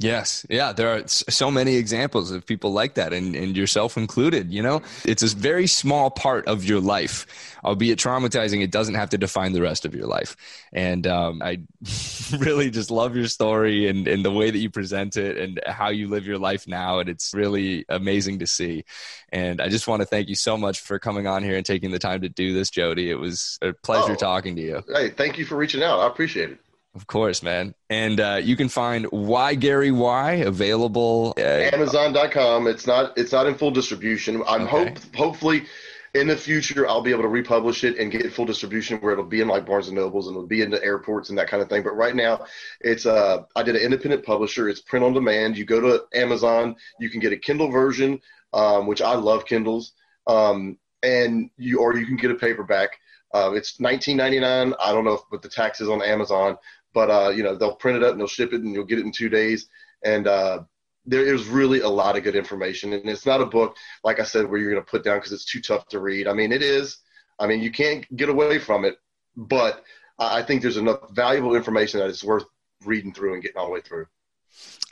Yes. Yeah. There are so many examples of people like that and, and yourself included, you know, it's a very small part of your life, albeit traumatizing. It doesn't have to define the rest of your life. And um, I *laughs* really just love your story and, and the way that you present it and how you live your life now. And it's really amazing to see. And I just want to thank you so much for coming on here and taking the time to do this, Jody. It was a pleasure oh, talking to you. Hey, thank you for reaching out. I appreciate it. Of course, man. And uh, you can find Why Gary Why available at Amazon.com. It's not it's not in full distribution. I'm okay. hope hopefully in the future I'll be able to republish it and get full distribution where it'll be in like Barnes and Nobles and it'll be in the airports and that kind of thing. But right now it's uh I did an independent publisher. It's print on demand. You go to Amazon, you can get a Kindle version, um, which I love Kindles, um, and you or you can get a paperback. Uh, it's 19.99. I don't know if, what the tax is on Amazon, but uh, you know they'll print it up and they'll ship it and you'll get it in two days. And uh, there is really a lot of good information, and it's not a book like I said where you're going to put down because it's too tough to read. I mean, it is. I mean, you can't get away from it, but I think there's enough valuable information that it's worth reading through and getting all the way through.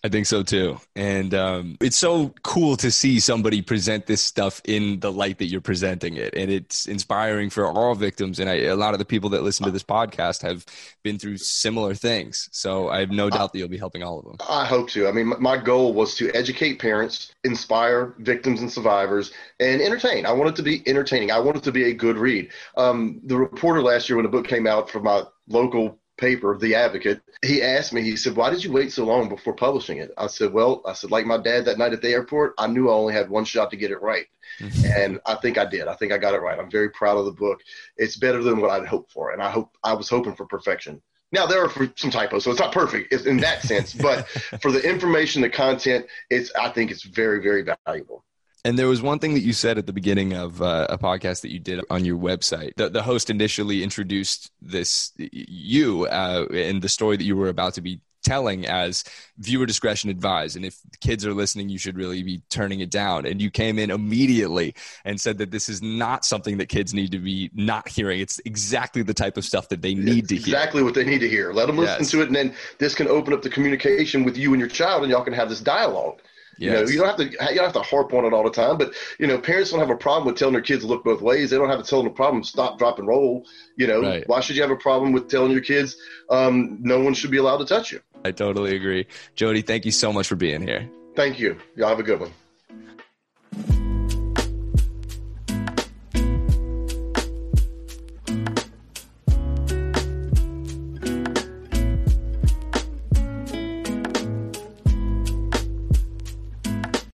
I think so too. And um, it's so cool to see somebody present this stuff in the light that you're presenting it. And it's inspiring for all victims. And I, a lot of the people that listen to this podcast have been through similar things. So I have no doubt that you'll be helping all of them. I hope to. I mean, my goal was to educate parents, inspire victims and survivors, and entertain. I want it to be entertaining. I want it to be a good read. Um, the reporter last year, when the book came out from my local paper, The Advocate. He asked me, he said, Why did you wait so long before publishing it? I said, Well, I said, like my dad that night at the airport, I knew I only had one shot to get it right. Mm-hmm. And I think I did. I think I got it right. I'm very proud of the book. It's better than what I'd hoped for. And I hope I was hoping for perfection. Now there are some typos, so it's not perfect in that sense, but *laughs* for the information, the content, it's I think it's very, very valuable. And there was one thing that you said at the beginning of uh, a podcast that you did on your website. The, the host initially introduced this you uh, and the story that you were about to be telling as viewer discretion advised. And if kids are listening, you should really be turning it down. And you came in immediately and said that this is not something that kids need to be not hearing. It's exactly the type of stuff that they need it's to hear. Exactly what they need to hear. Let them listen yes. to it, and then this can open up the communication with you and your child, and y'all can have this dialogue. Yes. You know, you don't have to you don't have to harp on it all the time, but you know, parents don't have a problem with telling their kids to look both ways. They don't have to tell them a problem stop, drop, and roll. You know, right. why should you have a problem with telling your kids um, no one should be allowed to touch you? I totally agree, Jody. Thank you so much for being here. Thank you. Y'all have a good one.